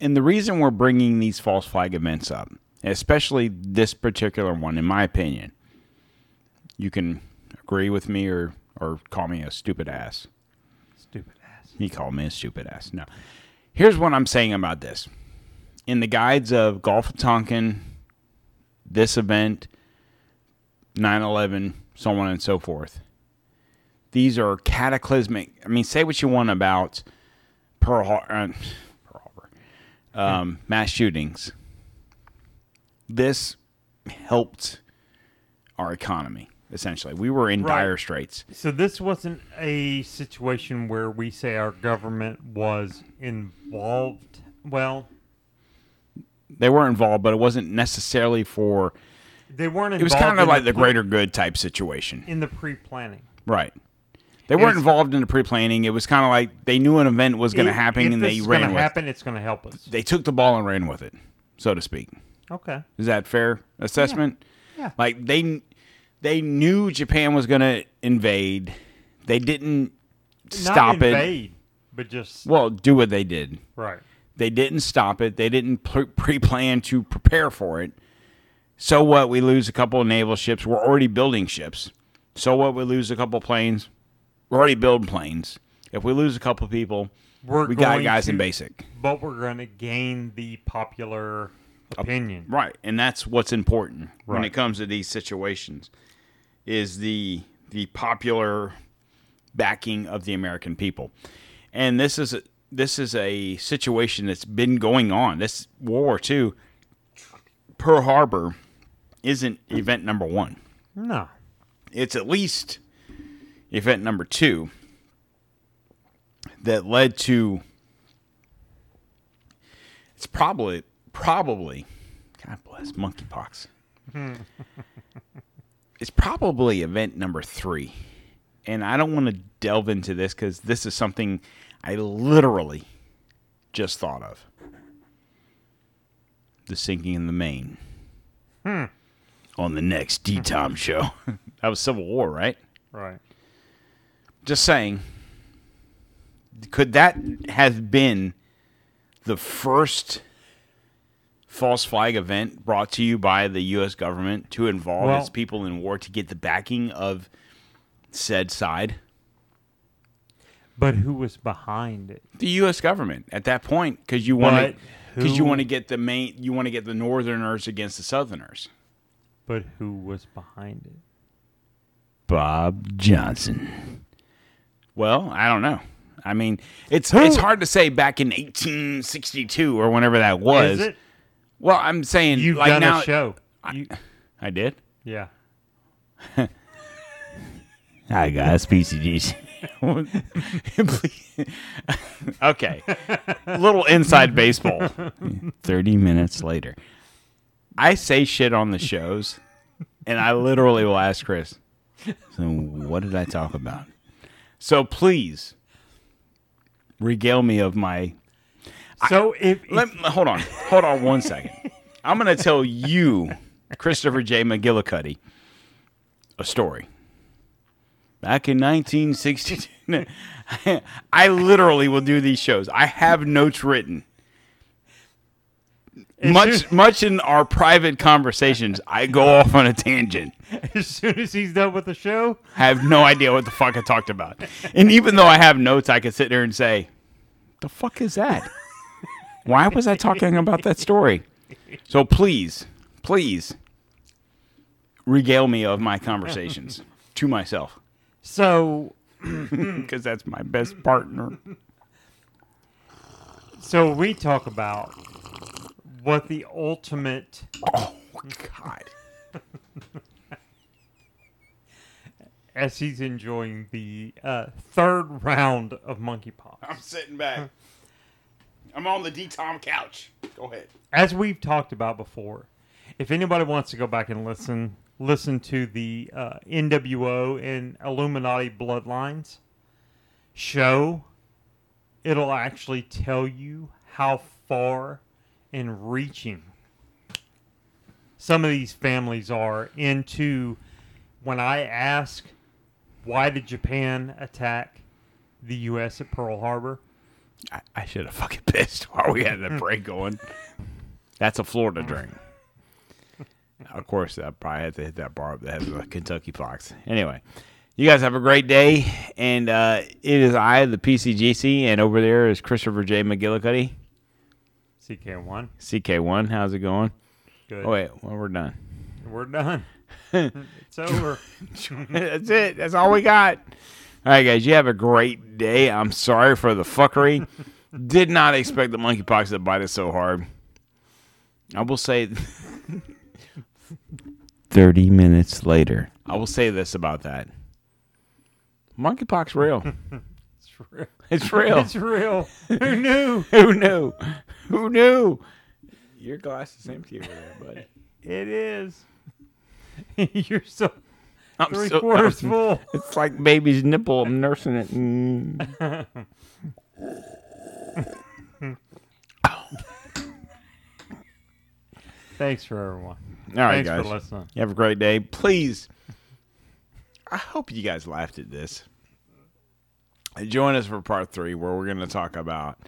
and the reason we're bringing these false flag events up, especially this particular one, in my opinion, you can agree with me or or call me a stupid ass. Stupid ass. He called me a stupid ass. No. Here's what I'm saying about this. In the guides of Gulf of Tonkin, this event, 9 11, so on and so forth, these are cataclysmic. I mean, say what you want about Pearl, Har- uh, Pearl Harbor, um, mass shootings. This helped our economy, essentially. We were in Right. dire straits. So this wasn't a situation where we say our government was involved. Well, They were involved, but it wasn't necessarily for they weren't involved. It was kind of like the pre- greater good type situation. in the pre-planning. Right. They weren't involved in the pre planning. It was kind of like they knew an event was going to happen and they ran gonna with happen, it's going to help us. They took the ball and ran with it, so to speak. Okay. Is that fair assessment? Yeah. Like they they knew Japan was going to invade. They didn't stop Not it. invade, but just Well, do what they did. right. They didn't stop it. They didn't [LAUGHS] pre plan to prepare for it. So what? We lose a couple of naval ships. We're already building ships. So what? We lose a couple planes. We're already building planes. If we lose a couple people, We're we got guys to- in basic. But we're going to gain the popular opinion. Right, and that's what's important when it comes to these situations is the the popular backing of the American people. And this is this is a situation that's been going on. This World War II, Pearl Harbor isn't event number 1. No. It's at least event number 2 that led to it's probably probably God bless monkeypox. [LAUGHS] it's probably event number three, and I don't want to delve into this because this is something I literally just thought of. The sinking in the Maine. Hmm. On the next D Tom show. [LAUGHS] that was Civil War, right? Right. Just saying. Could that have been the first false flag event brought to you by the U.S. government to involve Well- its people in war to get the backing of said side? But who was behind it? The U.S. government at that point, because you want to, because you want to get the main, you want to get the Northerners against the Southerners. But who was behind it? Bob Johnson. Well, I don't know. I mean, it's it's hard to say back in 1862 or whenever that was. Well, I'm saying You've like done now a show. You, I did. yeah. Hi guys, PCGs. [LAUGHS] okay, little inside baseball. Thirty minutes later, I say shit on the shows, and I literally will ask Chris. So, what did I talk about? So please regale me of my So if, if Let, hold on. Hold on one second. I'm going to tell you, Christopher J. McGillicuddy, a story. Back in 1962, [LAUGHS] I literally will do these shows. I have notes written. Much, much in our private conversations, I go off on a tangent. as soon as he's done with the show, I have no idea what the fuck I talked about. And even though I have notes, I can sit there and say, "The fuck is that? Why was I talking about that story?" So please, please regale me of my conversations to myself So, [LAUGHS] because that's my best partner. so we talk about what the ultimate Oh [LAUGHS] God. as he's enjoying the uh, third round of monkeypox. I'm sitting back. I'm on the D Tom couch. Go ahead. As we've talked about before, if anybody wants to go back and listen, listen to the uh, NWO and Illuminati Bloodlines show. It'll actually tell you how far and reaching some of these families are into when I ask why did Japan attack the U.S. at Pearl Harbor? I, I should have fucking [LAUGHS] pissed while we had that break going. That's a Florida drink. Of course, I probably had to hit that bar that has a Kentucky Fox. Anyway, you guys have a great day, and uh, it is I, the PCGC, and over there is Christopher J. McGillicuddy, CK1. CK1. How's it going? Good. Oh wait, well we're done. We're done. [LAUGHS] it's over. That's it. That's all we got. All right, guys. You have a great day. I'm sorry for the fuckery. Did not expect the monkeypox to bite us so hard. I will say. [LAUGHS] 30 minutes later. I will say this about that. Monkeypox real. [LAUGHS] It's real. It's real. It's real. Who [LAUGHS] knew? Who knew? Who knew? Your glass is empty over there, buddy. It is. [LAUGHS] You're so I'm three so- quarters full. It's like baby's nipple. I'm nursing it. Mm. Thanks for everyone. All right, Thanks guys. for listening. You have a great day. Please, I hope you guys laughed at this. Join us for part three, where we're going to talk about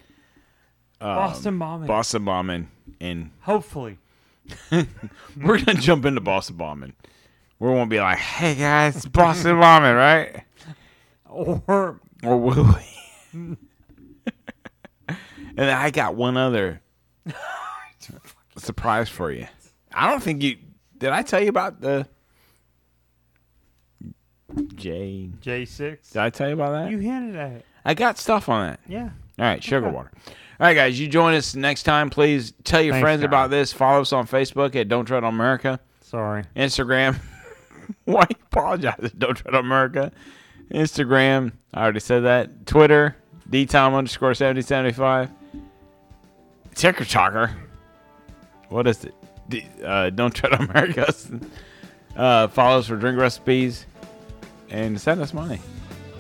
um, Boston bombing. Boston bombing, and Hopefully. [LAUGHS] we're going to jump into Boston bombing. We won't be like, "Hey guys, Boston bombing, right?" Or Or will we? [LAUGHS] and I got one other [LAUGHS] surprise for you. I don't think you did. I tell you about the J. J6. Did I tell you about that? You hinted at it. I got stuff on that. Yeah. All right, sugar water. All right, guys, you join us next time. Please tell your Thanks, friends guys. about this. Follow us on Facebook at Don't Tread on America, Sorry. Instagram. [LAUGHS] Why you apologize? Don't Tread on America, Instagram. I already said that. Twitter, dtom underscore seventy seventy five. Ticker talker. What is it? Uh, Don't Tread on America. uh, follow us for drink recipes and send us money.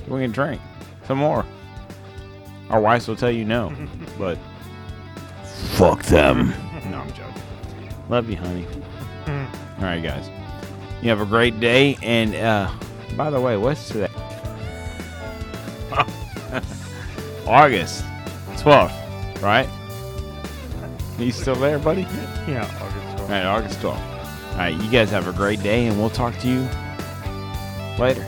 We can drink some more. Our wives will tell you no, [LAUGHS] but fuck them. [LAUGHS] no, I'm joking. Love you, honey. All right, guys. You have a great day. And uh, by the way, what's today? [LAUGHS] August 12th, right? You still there, buddy? Yeah. August 12th. All right, August 12th. All right, you guys have a great day, and we'll talk to you later.